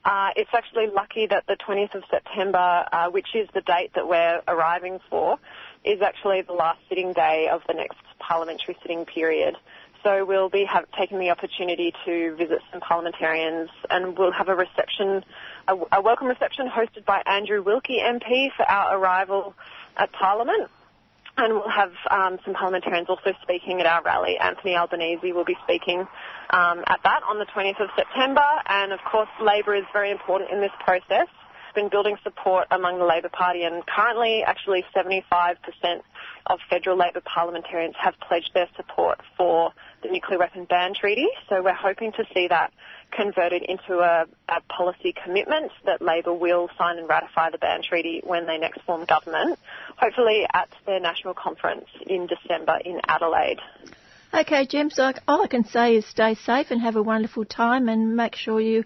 Uh, it's actually lucky that the 20th of September, uh, which is the date that we're arriving for, is actually the last sitting day of the next parliamentary sitting period. So we'll be have, taking the opportunity to visit some parliamentarians and we'll have a reception, a, a welcome reception hosted by Andrew Wilkie MP for our arrival at Parliament. And we'll have um, some parliamentarians also speaking at our rally. Anthony Albanese will be speaking um, at that on the 20th of September. And of course, Labor is very important in this process. We've been building support among the Labor Party, and currently, actually, 75% of federal Labor parliamentarians have pledged their support for the nuclear weapon ban treaty. So we're hoping to see that converted into a, a, policy commitment that Labor will sign and ratify the ban treaty when they next form government, hopefully at their national conference in December in Adelaide. Okay, James, all I can say is stay safe and have a wonderful time and make sure you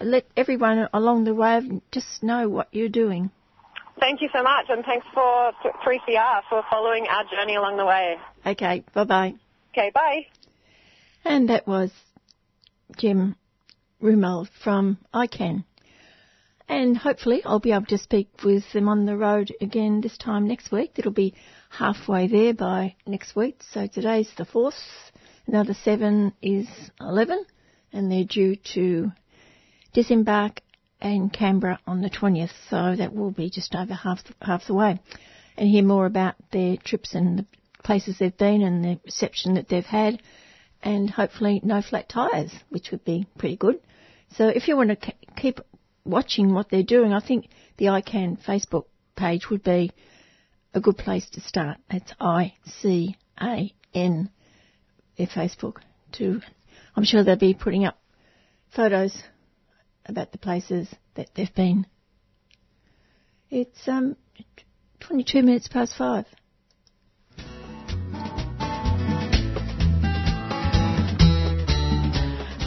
let everyone along the way just know what you're doing. Thank you so much, and thanks for 3CR for following our journey along the way. Okay, bye bye. Okay, bye. And that was Gem Romuld from ICAN. And hopefully I'll be able to speak with them on the road again this time next week. It'll be halfway there by next week. So today's the 4th. Another 7 is 11. And they're due to disembark in Canberra on the 20th. So that will be just over half, half the way. And hear more about their trips and the places they've been and the reception that they've had. And hopefully no flat tyres, which would be pretty good. So if you want to keep watching what they're doing, I think the ICAN Facebook page would be a good place to start. It's I C A N, their Facebook. To, I'm sure they'll be putting up photos about the places that they've been. It's um 22 minutes past five.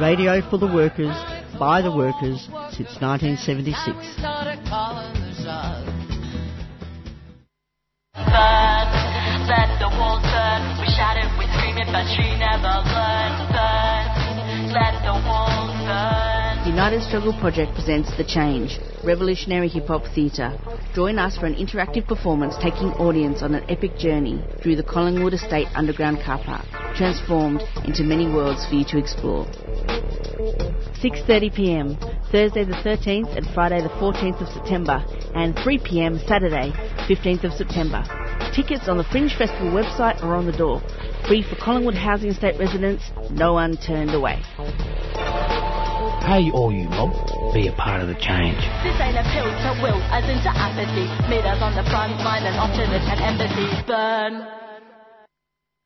Radio for the workers, by the workers, since 1976. the walls burn. We shouted, we screamed, but she never learned. Burn, let the walls burn. United Struggle Project presents The Change, revolutionary hip hop theatre. Join us for an interactive performance taking audience on an epic journey through the Collingwood Estate underground car park, transformed into many worlds for you to explore. 6:30 p.m. Thursday the 13th and Friday the 14th of September, and 3 p.m. Saturday 15th of September. Tickets on the Fringe Festival website or on the door. Free for Collingwood Housing Estate residents. No one turned away. Hey, all you mob, be a part of the change. This ain't appeal to will, as into apathy. Meet us on the front line and off to the 10 embassies. Burn.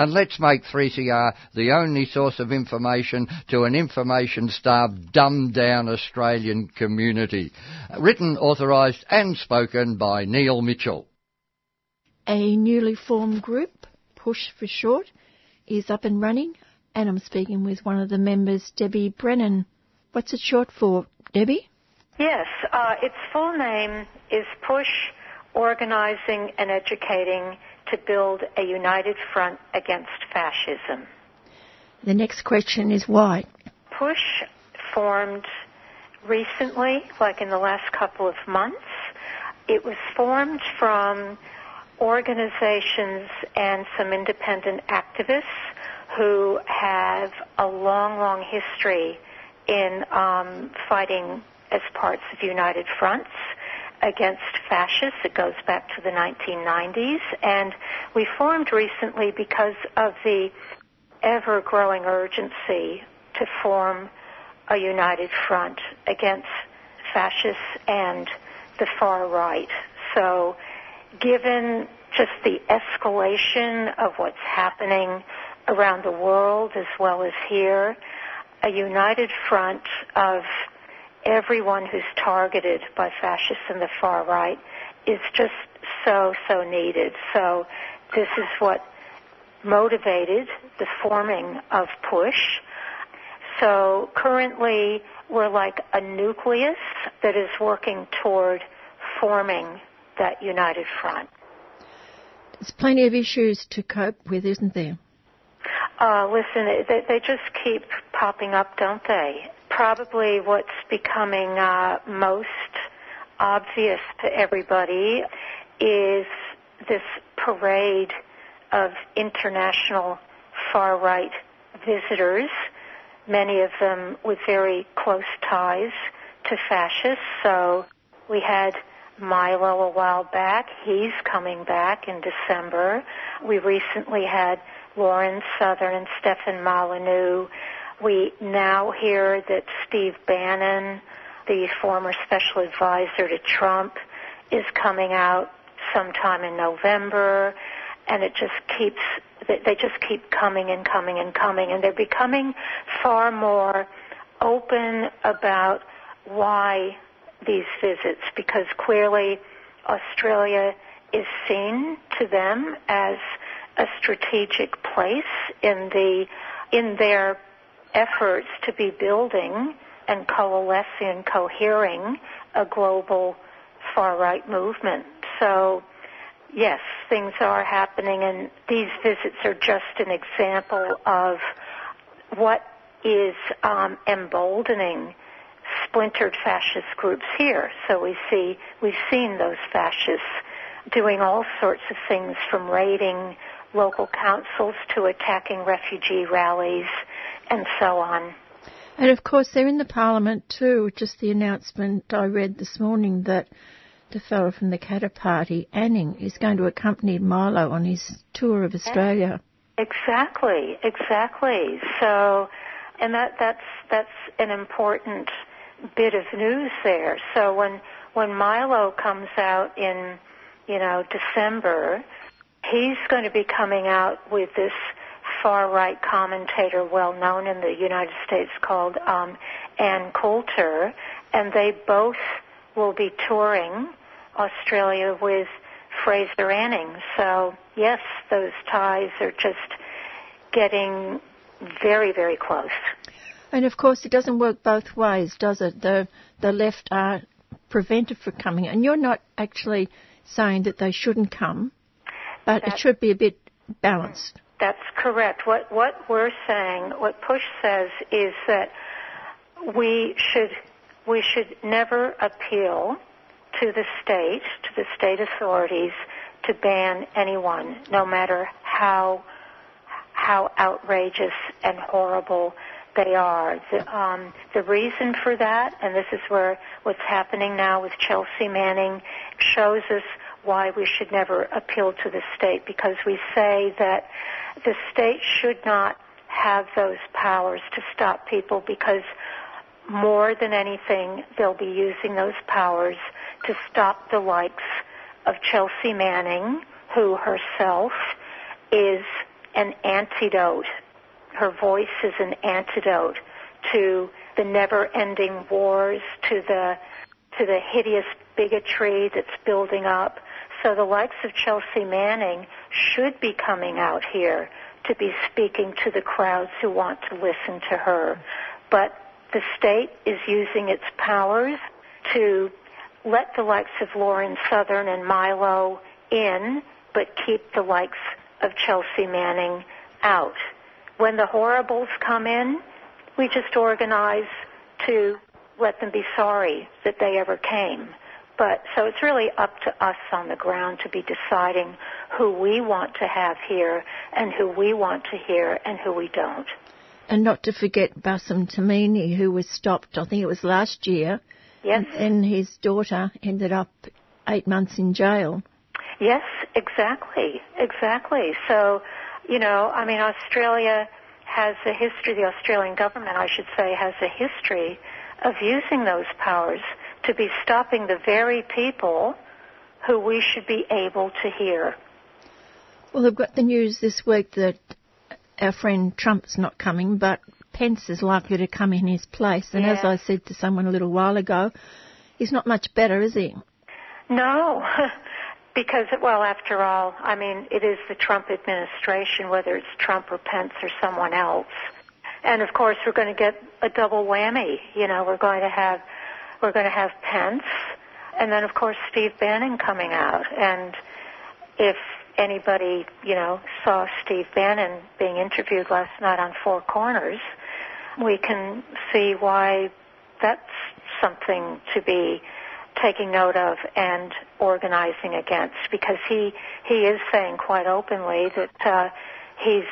and let's make 3CR the only source of information to an information-starved, dumbed-down Australian community. Written, authorised and spoken by Neil Mitchell. A newly formed group, Push for short, is up and running, and I'm speaking with one of the members, Debbie Brennan. What's it short for, Debbie? Yes, uh, its full name is Push Organising and Educating to build a united front against fascism. The next question is why? Push formed recently, like in the last couple of months. It was formed from organizations and some independent activists who have a long, long history in um, fighting as parts of united fronts against fascists. It goes back to the 1990s, and we formed recently because of the ever-growing urgency to form a united front against fascists and the far right. So, given just the escalation of what's happening around the world as well as here, a united front of everyone who's targeted by fascists and the far right is just so, so needed. So this is what motivated the forming of PUSH. So currently we're like a nucleus that is working toward forming that united front. There's plenty of issues to cope with, isn't there? Uh, listen, they, they just keep popping up, don't they? Probably what's becoming uh, most obvious to everybody is this parade of international far right visitors, many of them with very close ties to fascists. So we had Milo a while back. He's coming back in December. We recently had Lauren Southern and Stefan Molyneux. We now hear that Steve Bannon, the former special advisor to Trump, is coming out sometime in November, and it just keeps they just keep coming and coming and coming, and they're becoming far more open about why these visits, because clearly Australia is seen to them as a strategic place in the in their efforts to be building and coalescing cohering a global far right movement. So yes, things are happening and these visits are just an example of what is um, emboldening splintered fascist groups here. So we see we've seen those fascists doing all sorts of things from raiding local councils to attacking refugee rallies and so on. And of course, they're in the parliament too. Just the announcement I read this morning that the fellow from the Katter Party, Anning, is going to accompany Milo on his tour of Australia. Exactly, exactly. So, and that that's that's an important bit of news there. So when when Milo comes out in you know December, he's going to be coming out with this far right commentator, well known in the United States, called um, Ann Coulter, and they both will be touring Australia with Fraser Anning. So yes, those ties are just getting very, very close. And of course, it doesn't work both ways, does it? The the left are prevented from coming, and you're not actually saying that they shouldn't come but it should be a bit balanced. That's correct. What what we're saying, what Push says, is that we should we should never appeal to the state, to the state authorities, to ban anyone, no matter how how outrageous and horrible they are. The, um, the reason for that, and this is where what's happening now with Chelsea Manning shows us why we should never appeal to the state because we say that the state should not have those powers to stop people because more than anything they'll be using those powers to stop the likes of Chelsea Manning who herself is an antidote. Her voice is an antidote to the never-ending wars to the to the hideous bigotry that's building up so the likes of Chelsea Manning should be coming out here to be speaking to the crowds who want to listen to her. But the state is using its powers to let the likes of Lauren Southern and Milo in, but keep the likes of Chelsea Manning out. When the horribles come in, we just organize to let them be sorry that they ever came. But so it's really up to us on the ground to be deciding who we want to have here and who we want to hear and who we don't. And not to forget Bassam Tamimi, who was stopped, I think it was last year. Yes. And his daughter ended up eight months in jail. Yes, exactly, exactly. So, you know, I mean, Australia has a history, the Australian government, I should say, has a history of using those powers to be stopping the very people who we should be able to hear. Well, they've got the news this week that our friend Trump's not coming, but Pence is likely to come in his place. And Yeah. as I said to someone a little while ago, he's not much better, is he? No, because, well, after all, I mean, it is the Trump administration, whether it's Trump or Pence or someone else. And of course, we're going to get a double whammy. You know, we're going to have, we're going to have Pence, and then of course Steve Bannon coming out. And if anybody, you know, saw Steve Bannon being interviewed last night on Four Corners, we can see why that's something to be taking note of and organizing against because he he is saying quite openly that uh, he's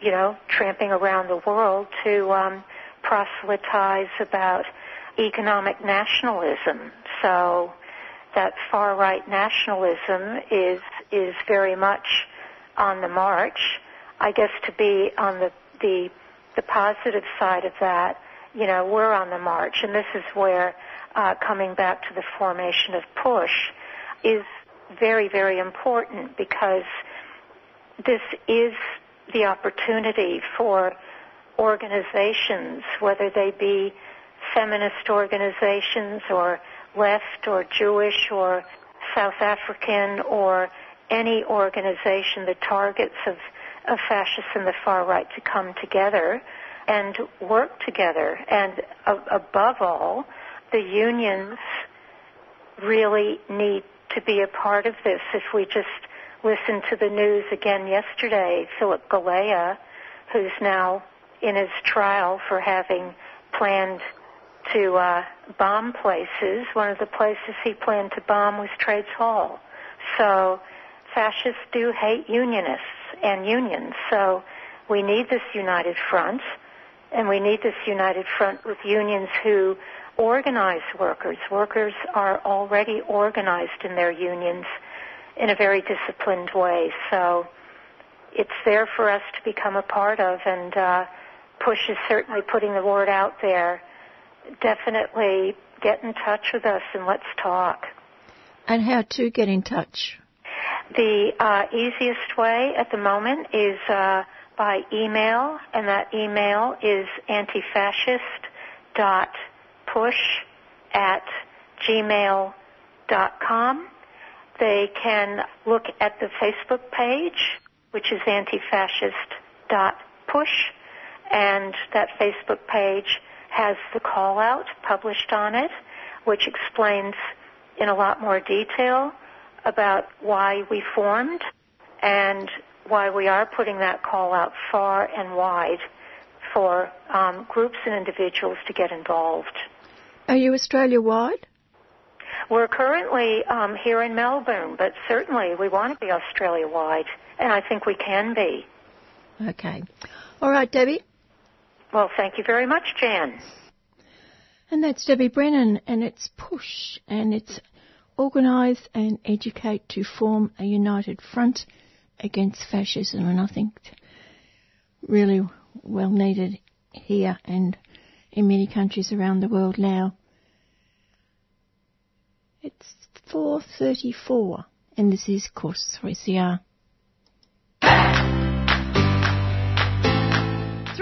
you know tramping around the world to um, proselytize about economic nationalism. So that far right nationalism is is very much on the march. I guess to be on the the the positive side of that, you know, we're on the march, and this is where uh, coming back to the formation of push is very very important because this is the opportunity for organizations, whether they be feminist organizations or left or Jewish or South African or any organization, the targets of, of fascists and the far right to come together and work together. And uh, above all, the unions really need to be a part of this. If we just listen to the news again yesterday, Philip Galea, who's now in his trial for having planned to uh, bomb places. One of the places he planned to bomb was Trades Hall. So fascists do hate unionists and unions. So we need this united front, and we need this united front with unions who organize workers. Workers are already organized in their unions in a very disciplined way. So it's there for us to become a part of, and uh, Push is certainly putting the word out there. Definitely get in touch with us and let's talk. And how to get in touch? The uh, easiest way at the moment is uh, by email, and that email is antifascist.push at gmail.com. They can look at the Facebook page, which is antifascist.push, and that Facebook page has the call out published on it, which explains in a lot more detail about why we formed and why we are putting that call out far and wide for um, groups and individuals to get involved. Are you Australia wide? We're currently um, here in Melbourne, but certainly we want to be Australia wide, and I think we can be. Okay. All right, Debbie. Well, thank you very much, Jan. And that's Debbie Brennan, and it's Push, and it's organise and educate to form a united front against fascism, and I think really well needed here and in many countries around the world now. It's 4.34, and this is Course 3CR.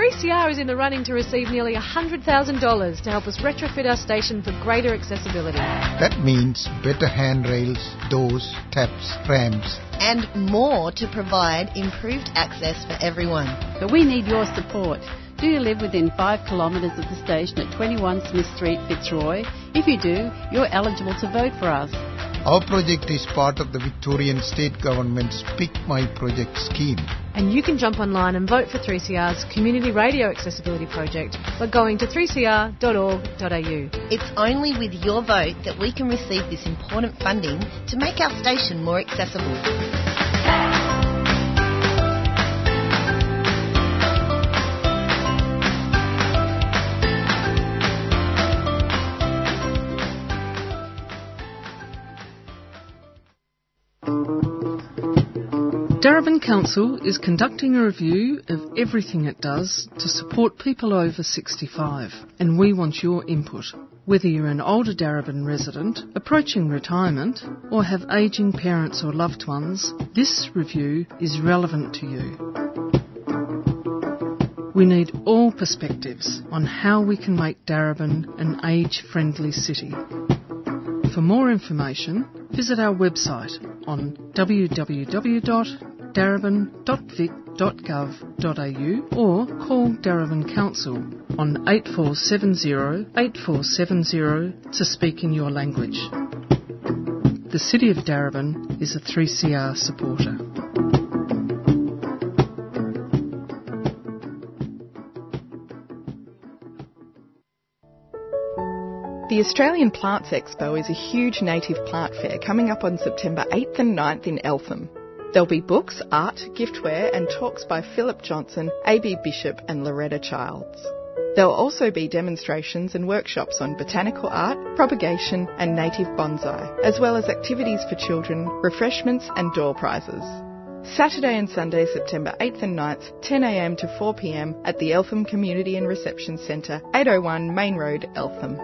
3CR is in the running to receive nearly $100,000 to help us retrofit our station for greater accessibility. That means better handrails, doors, taps, ramps. and more to provide improved access for everyone. But we need your support. Do you live within five kilometres of the station at 21 Smith Street, Fitzroy? If you do, you're eligible to vote for us. Our project is part of the Victorian State Government's Pick My Project scheme. And you can jump online and vote for 3CR's Community Radio Accessibility Project by going to 3cr.org.au. It's only with your vote that we can receive this important funding to make our station more accessible. Darebin Council is conducting a review of everything it does to support people over 65, and we want your input. Whether you're an older Darebin resident, approaching retirement, or have ageing parents or loved ones, this review is relevant to you. We need all perspectives on how we can make Darebin an age friendly city. For more information, visit our website on www.darebin.vic.gov.au or call Darebin Council on 8470 8470 to speak in your language. The City of Darebin is a 3CR supporter. The Australian Plants Expo is a huge native plant fair coming up on September 8th and 9th in Eltham. There'll be books, art, giftware, and talks by Philip Johnson, A.B. Bishop, and Loretta Childs. There'll also be demonstrations and workshops on botanical art, propagation, and native bonsai, as well as activities for children, refreshments, and door prizes. Saturday and Sunday, September 8th and 9th, 10am to 4pm at the Eltham Community and Reception Centre, 801 Main Road, Eltham.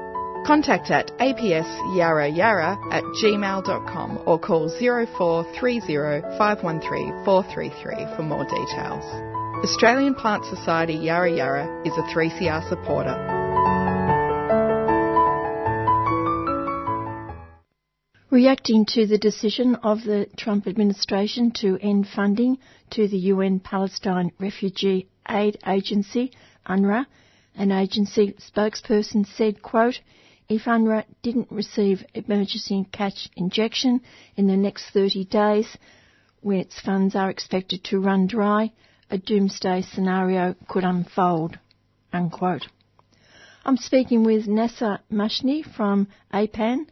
Contact at apsyarrayarra at gmail.com or call 0430 513 433 for more details. Australian Plant Society Yarra Yarra is a 3CR supporter. Reacting to the decision of the Trump administration to end funding to the UN Palestine Refugee Aid Agency, UNRWA, an agency spokesperson said, quote, if UNRWA didn't receive emergency cash injection in the next 30 days, when its funds are expected to run dry, a doomsday scenario could unfold. Unquote. I'm speaking with Nasser Mashni from APAN,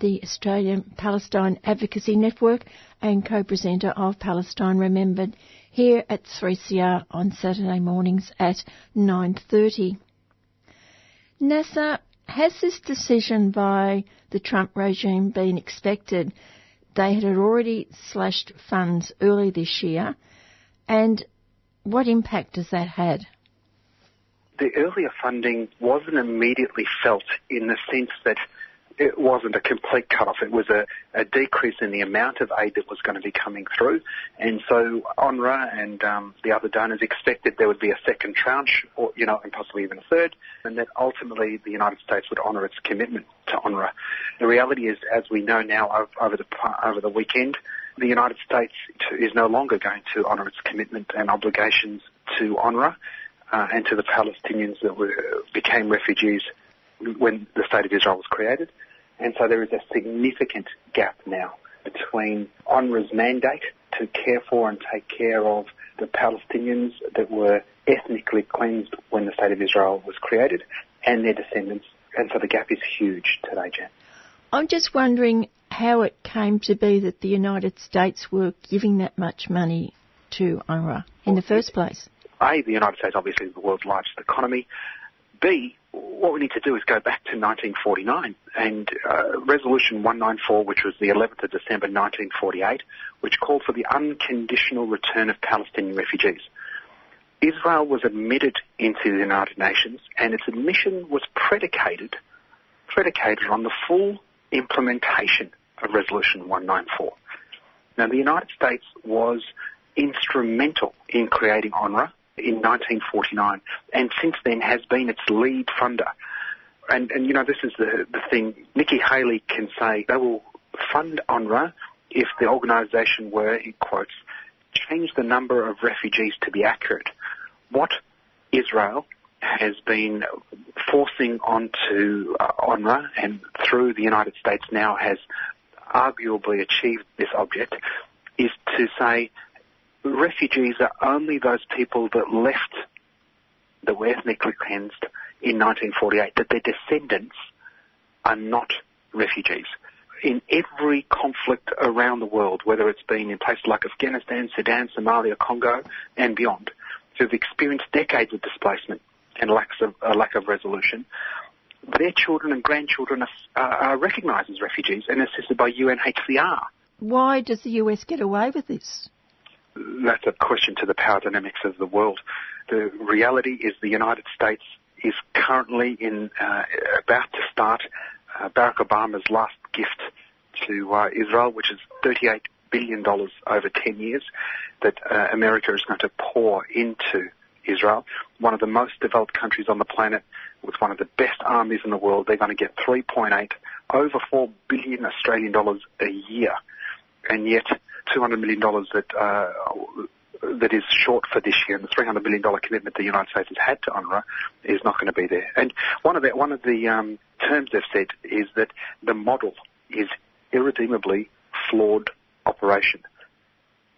the Australian Palestine Advocacy Network and co-presenter of Palestine Remembered here at 3CR on Saturday mornings at 9.30. Nasser, has this decision by the Trump regime been expected? They had already slashed funds early this year, and what impact has that had? The earlier funding wasn't immediately felt in the sense that it wasn't a complete cut-off. It was a, a, decrease in the amount of aid that was going to be coming through. And so UNRWA and um, the other donors expected there would be a second tranche, or, you know, and possibly even a third, and that ultimately the United States would honour its commitment to UNRWA. The reality is, as we know now over the, over the weekend, the United States is no longer going to honour its commitment and obligations to UNRWA uh, and to the Palestinians that were, became refugees when the State of Israel was created. And so there is a significant gap now between UNRWA's mandate to care for and take care of the Palestinians that were ethnically cleansed when the State of Israel was created and their descendants. And so the gap is huge today, Jan. I'm just wondering how it came to be that the United States were giving that much money to UNRWA in the first place. A, the United States obviously is the world's largest economy. B, what we need to do is go back to 1949 and uh, Resolution 194, which was the 11th of December 1948, which called for the unconditional return of Palestinian refugees. Israel was admitted into the United Nations, and its admission was predicated predicated on the full implementation of Resolution 194. Now, the United States was instrumental in creating UNRWA in 1949, and since then has been its lead funder. And, and you know, this is the, the thing. Nikki Haley can say they will fund UNRWA if the organisation were, in quotes, change the number of refugees to be accurate. What Israel has been forcing onto uh, UNRWA and through the United States now has arguably achieved this object is to say refugees are only those people that left, that were ethnically cleansed in 1948, that their descendants are not refugees. In every conflict around the world, whether it's been in places like Afghanistan, Sudan, Somalia, Congo, and beyond, who've experienced decades of displacement and lacks of, a lack of resolution, their children and grandchildren are, are recognised as refugees and assisted by UNHCR. Why does the US get away with this? That's a question to the power dynamics of the world. The reality is the United States is currently in uh, about to start uh, Barack Obama's last gift to uh, Israel, which is 38 billion dollars over 10 years that uh, America is going to pour into Israel, one of the most developed countries on the planet with one of the best armies in the world. They're going to get 3.8 over 4 billion Australian dollars a year, and yet 200 million dollars that uh, that is short for this year, and the $300 million commitment the United States has had to UNRWA is not going to be there. And one of the, one of the um, terms they've said is that the model is irredeemably flawed operation.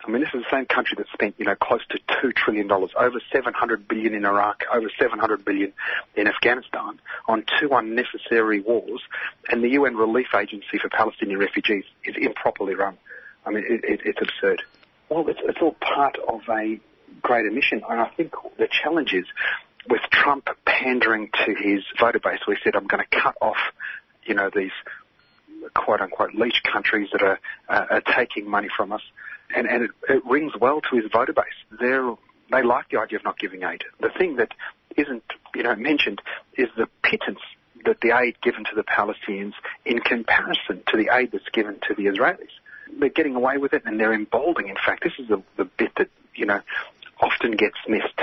I mean, this is the same country that spent, you know, close to two trillion dollars, over 700 billion in Iraq, over 700 billion in Afghanistan, on two unnecessary wars, and the UN Relief Agency for Palestinian Refugees is improperly run. I mean, it, it, it's absurd. Well, it's, it's all part of a greater mission, and I think the challenge is with Trump pandering to his voter base, we said, I'm going to cut off, you know, these quote unquote leech countries that are, uh, are taking money from us. And, and it, it rings well to his voter base. They're, they like the idea of not giving aid. The thing that isn't, you know, mentioned is the pittance that the aid given to the Palestinians in comparison to the aid that's given to the Israelis. They're getting away with it and they're emboldening. In fact, this is the, the bit that, you know, often gets missed.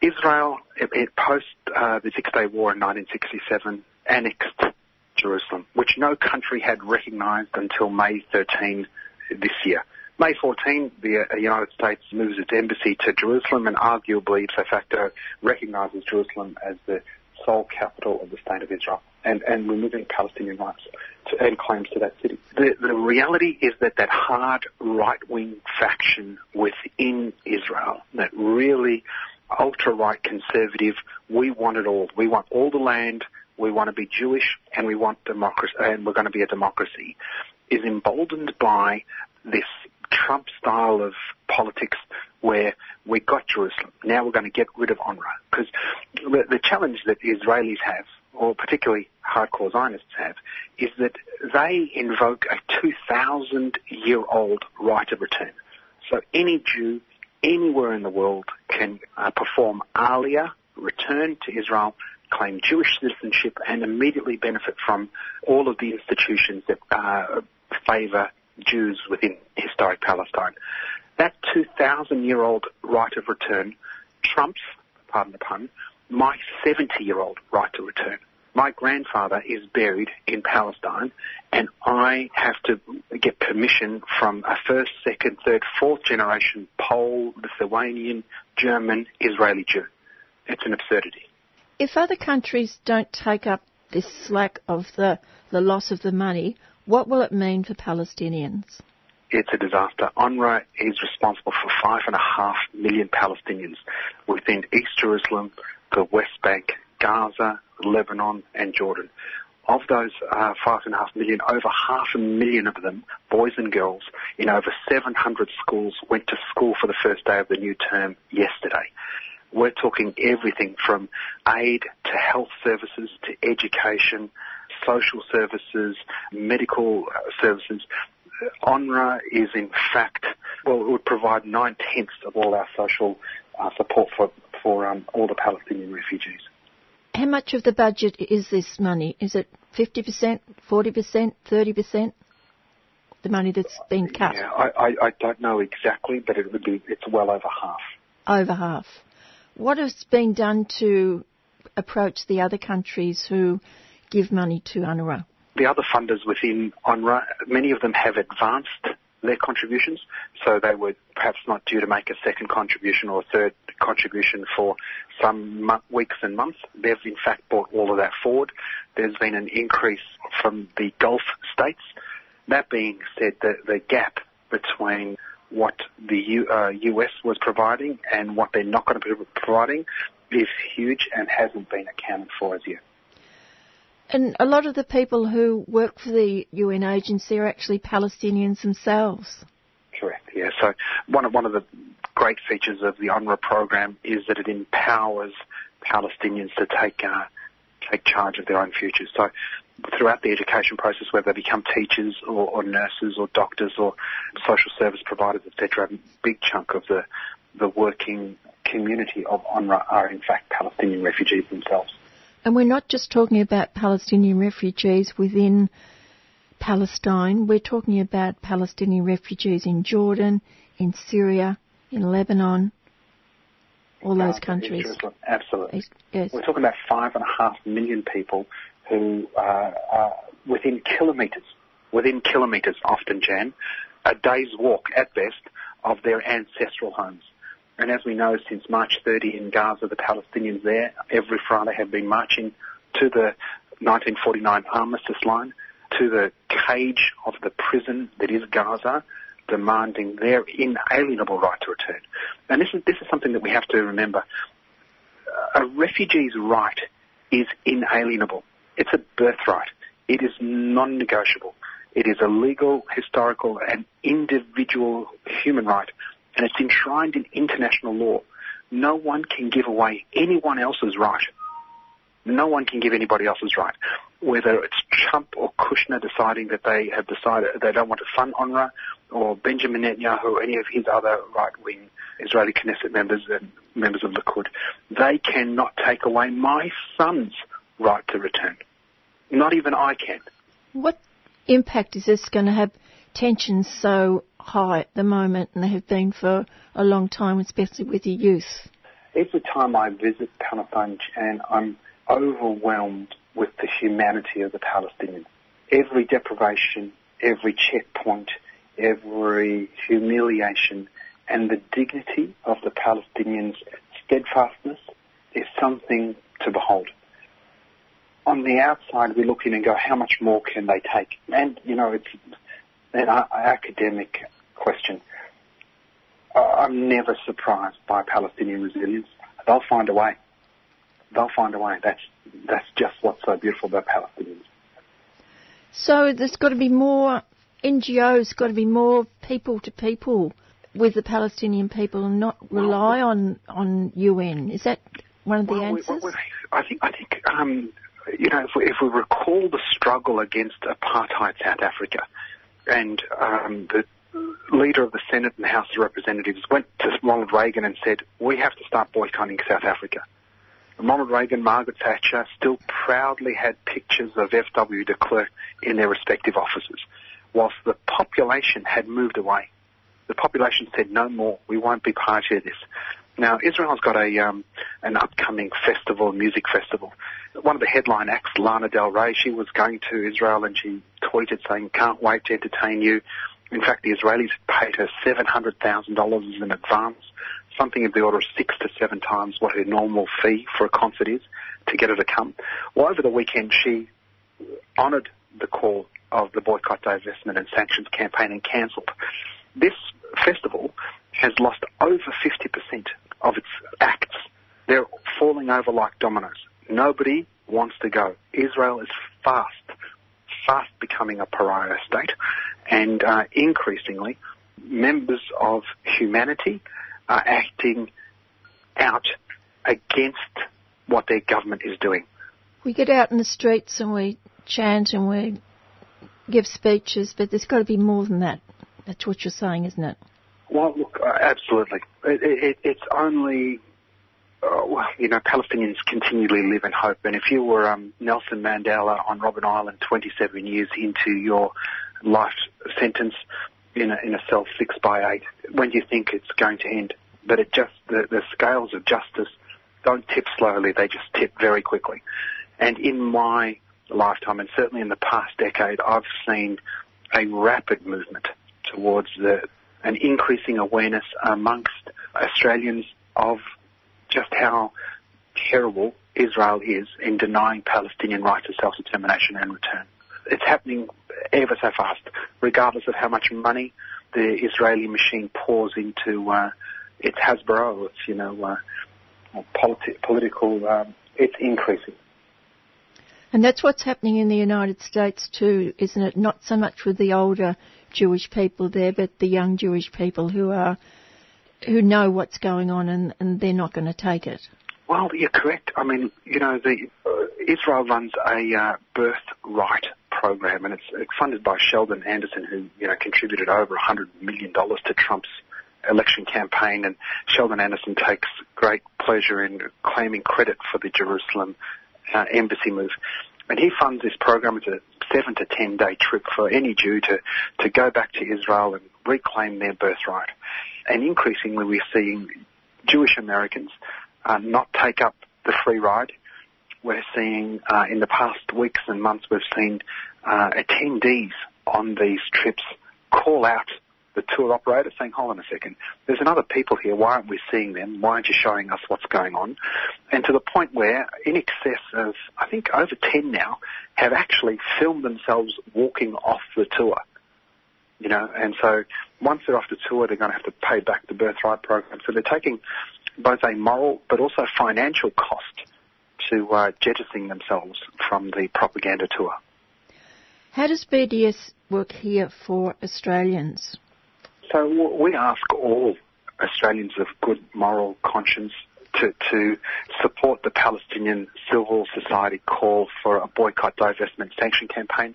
Israel, it, it post uh, the Six Day War in 1967, annexed Jerusalem, which no country had recognized until May 13 this year. May 14, the uh, United States moves its embassy to Jerusalem and arguably, de facto, recognizes Jerusalem as the sole capital of the state of Israel and, and removing Palestinian rights to, and claims to that city. The, the reality is that that hard right-wing faction within Israel, that really ultra-right conservative, we want it all. We want all the land, we want to be Jewish, and we want democracy, and we're going to be a democracy, is emboldened by this Trump style of politics where we got Jerusalem. Now we're going to get rid of UNRWA. Because the, the challenge that Israelis have, or particularly hardcore Zionists have, is that they invoke a 2,000 year old right of return. So any Jew anywhere in the world can uh, perform Aliyah, return to Israel, claim Jewish citizenship, and immediately benefit from all of the institutions that uh, favour Jews within historic Palestine. That 2,000 year old right of return trumps, pardon the pun, my 70 year old right to return. My grandfather is buried in Palestine and I have to get permission from a first, second, third, fourth generation Pole, Lithuanian, German, Israeli Jew. It's an absurdity. If other countries don't take up this slack of the, the loss of the money, what will it mean for Palestinians? It's a disaster. UNRWA is responsible for five and a half million Palestinians within East Jerusalem, the West Bank, Gaza, Lebanon, and Jordan. Of those uh, five and a half million, over half a million of them, boys and girls, in over 700 schools, went to school for the first day of the new term yesterday. We're talking everything from aid to health services to education, social services, medical uh, services. UNRWA is in fact, well, it would provide nine tenths of all our social uh, support for, for um, all the Palestinian refugees. How much of the budget is this money? Is it 50%, 40%, 30%? The money that's been cut? Yeah, I, I, I don't know exactly, but it would be, it's well over half. Over half. What has been done to approach the other countries who give money to UNRWA? The other funders within UNRWA, many of them have advanced their contributions, so they were perhaps not due to make a second contribution or a third contribution for some weeks and months. They've in fact brought all of that forward. There's been an increase from the Gulf states. That being said, the, the gap between what the U, uh, US was providing and what they're not going to be providing is huge and hasn't been accounted for as yet. And a lot of the people who work for the UN agency are actually Palestinians themselves. Correct. Yeah. So one of one of the great features of the UNRWA program is that it empowers Palestinians to take uh, take charge of their own futures. So throughout the education process, whether they become teachers or, or nurses or doctors or social service providers, etc., a big chunk of the the working community of UNRWA are in fact Palestinian refugees themselves. And we're not just talking about Palestinian refugees within Palestine, we're talking about Palestinian refugees in Jordan, in Syria, in Lebanon, all those countries. Absolutely. Yes. We're talking about five and a half million people who uh, are within kilometres, within kilometres often, Jan, a day's walk at best of their ancestral homes. And as we know, since March 30 in Gaza, the Palestinians there every Friday have been marching to the 1949 armistice line, to the cage of the prison that is Gaza, demanding their inalienable right to return. And this is, this is something that we have to remember. A refugee's right is inalienable. It's a birthright. It is non-negotiable. It is a legal, historical, and individual human right, and it's enshrined in international law. No one can give away anyone else's right. No one can give anybody else's right. Whether it's Trump or Kushner deciding that they have decided they don't want to fund UNRWA, or Benjamin Netanyahu, or any of his other right-wing Israeli Knesset members and members of Likud, they cannot take away my son's right to return. Not even I can. What impact is this going to have? Tensions so high at the moment, and they have been for a long time, especially with the youth. Every time I visit Palestine, and I'm overwhelmed with the humanity of the Palestinians. Every deprivation, every checkpoint, every humiliation, and the dignity of the Palestinians' steadfastness is something to behold on the outside, we look in and go, how much more can they take? And, you know, it's an academic question. I'm never surprised by Palestinian resilience. They'll find a way. They'll find a way. That's, that's just what's so beautiful about Palestinians. So there's got to be more NGOs, got to be more people to people with the Palestinian people and not rely on, on UN. Is that one of the well, answers? We, we, I think I think um, you know, if we, if we recall the struggle against apartheid South Africa, and um, the leader of the Senate and House of Representatives went to Ronald Reagan and said, we have to start boycotting South Africa. And Ronald Reagan, Margaret Thatcher still proudly had pictures of F.W. de Klerk in their respective offices, whilst the population had moved away. The population said, no more, we won't be part of this. Now, Israel's got a um, an upcoming festival, music festival. One of the headline acts, Lana Del Rey, she was going to Israel and she tweeted saying, "Can't wait to entertain you." In fact, the Israelis paid her seven hundred thousand dollars in advance, something of the order of six to seven times what her normal fee for a concert is to get her to come. Well, over the weekend, she honoured the call of the boycott, divestment, and sanctions campaign and cancelled. This festival has lost over 50% of its acts. They're falling over like dominoes. Nobody wants to go. Israel is fast, fast becoming a pariah state, and uh, increasingly, members of humanity are acting out against what their government is doing. We get out in the streets and we chant and we give speeches, but there's got to be more than that. That's what you're saying, isn't it? Well, look, uh, absolutely. It, it, it's only, uh, well, you know, Palestinians continually live in hope. And if you were um, Nelson Mandela on Robben Island 27 years into your life sentence in a, in a cell six by eight, when do you think it's going to end? But it just, the, the scales of justice don't tip slowly, they just tip very quickly. And in my lifetime, and certainly in the past decade, I've seen a rapid movement towards the, an increasing awareness amongst Australians of just how terrible Israel is in denying Palestinian rights to self-determination and return. It's happening ever so fast, regardless of how much money the Israeli machine pours into uh, its hasbara, its you know uh, politi- political, um, it's increasing. And that's what's happening in the United States too, isn't it? Not so much with the older Jewish people there, but the young Jewish people who are who know what's going on and, and they're not going to take it. Well, you're correct. I mean, you know, the uh, Israel runs a uh, birthright program, and it's, funded by Sheldon Adelson, who you know contributed over hundred million dollars to Trump's election campaign. And Sheldon Adelson takes great pleasure in claiming credit for the Jerusalem uh, embassy move. And he funds this program. It's a seven to ten day trip for any Jew to, to go back to Israel and reclaim their birthright. And increasingly we're seeing Jewish Americans uh, not take up the free ride. We're seeing uh, in the past weeks and months we've seen uh, attendees on these trips call out the tour operator saying, hold on a second, there's another people here, why aren't we seeing them? Why aren't you showing us what's going on? And to the point where in excess of, I think over 10 now, have actually filmed themselves walking off the tour. You know, and so once they're off the tour, they're going to have to pay back the birthright program. So they're taking both a moral but also financial cost to uh, jettisoning themselves from the propaganda tour. How does BDS work here for Australians? So we ask all Australians of good moral conscience to, to support the Palestinian civil society call for a boycott, divestment, sanction campaign.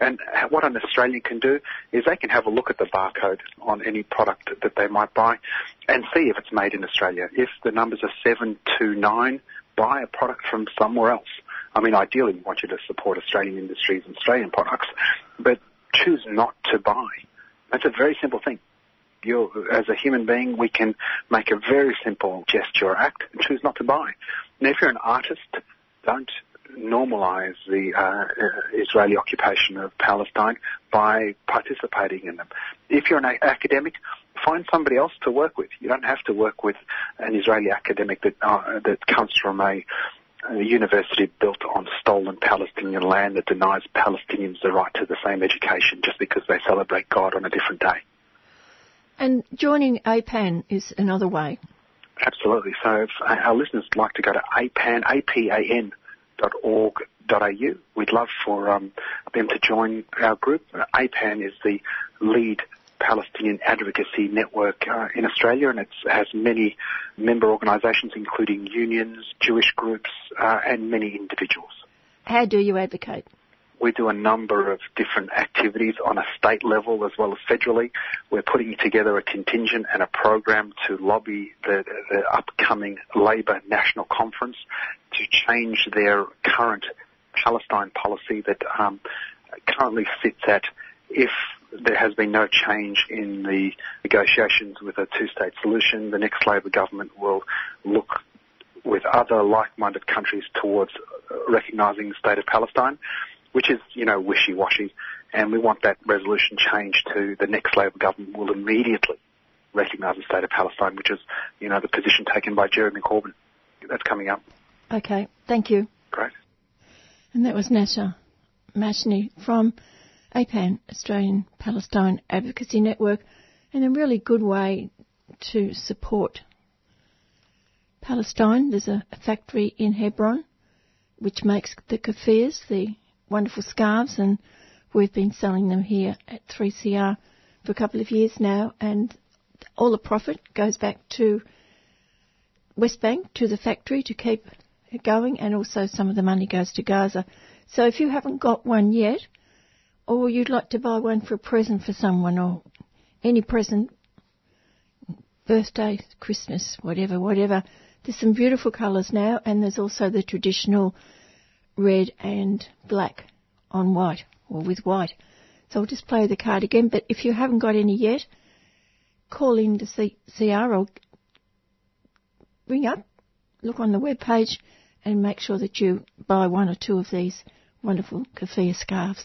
And what an Australian can do is they can have a look at the barcode on any product that they might buy and see if it's made in Australia. If the numbers are 729, buy a product from somewhere else. I mean, ideally, we want you to support Australian industries and Australian products, but choose not to buy. That's a very simple thing you as a human being, we can make a very simple gesture or act and choose not to buy. Now, if you're an artist, don't normalize the uh, Israeli occupation of Palestine by participating in them. If you're an academic, find somebody else to work with. You don't have to work with an Israeli academic that uh, that comes from a, a university built on stolen Palestinian land that denies Palestinians the right to the same education just because they celebrate God on a different day. And joining APAN is another way. Absolutely. So if our listeners would like to go to apan, A-P-A-N dot org dot au, we'd love for um, them to join our group. APAN is the lead Palestinian advocacy network uh, in Australia, and it has many member organisations, including unions, Jewish groups, uh, and many individuals. How do you advocate? We do a number of different activities on a state level as well as federally. We're putting together a contingent and a program to lobby the, the upcoming Labor National Conference to change their current Palestine policy that um, currently sits at if there has been no change in the negotiations with a two-state solution, the next Labor government will look with other like-minded countries towards uh, recognising the state of Palestine which is, you know, wishy-washy. And we want that resolution changed to the next Labor government will immediately recognise the state of Palestine, which is, you know, the position taken by Jeremy Corbyn. That's coming up. Okay, thank you. Great. And that was Nasser Mashni from APAN, Australian Palestine Advocacy Network, and a really good way to support Palestine. There's a factory in Hebron which makes the keffiyehs, the wonderful scarves, and we've been selling them here at 3CR for a couple of years now, and all the profit goes back to West Bank, to the factory to keep it going, and also some of the money goes to Gaza. So if you haven't got one yet, or you'd like to buy one for a present for someone, or any present, birthday, Christmas, whatever, whatever, there's some beautiful colours now, and there's also the traditional red and black on white or with white. So I'll just play the card again, but if you haven't got any yet, call in to see CR or ring up, look on the web page and make sure that you buy one or two of these wonderful keffiyeh scarves.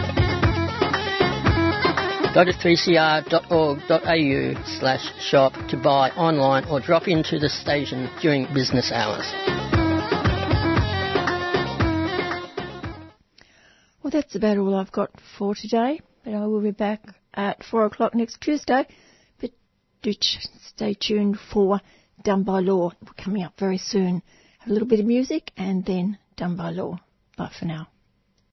Go to 3cr.org.au slash shop to buy online or drop into the station during business hours. Well, that's about all I've got for today, but I will be back at 4 o'clock next Tuesday. But do stay tuned for Done by Law coming up very soon. Have a little bit of music and then Done by Law. Bye for now.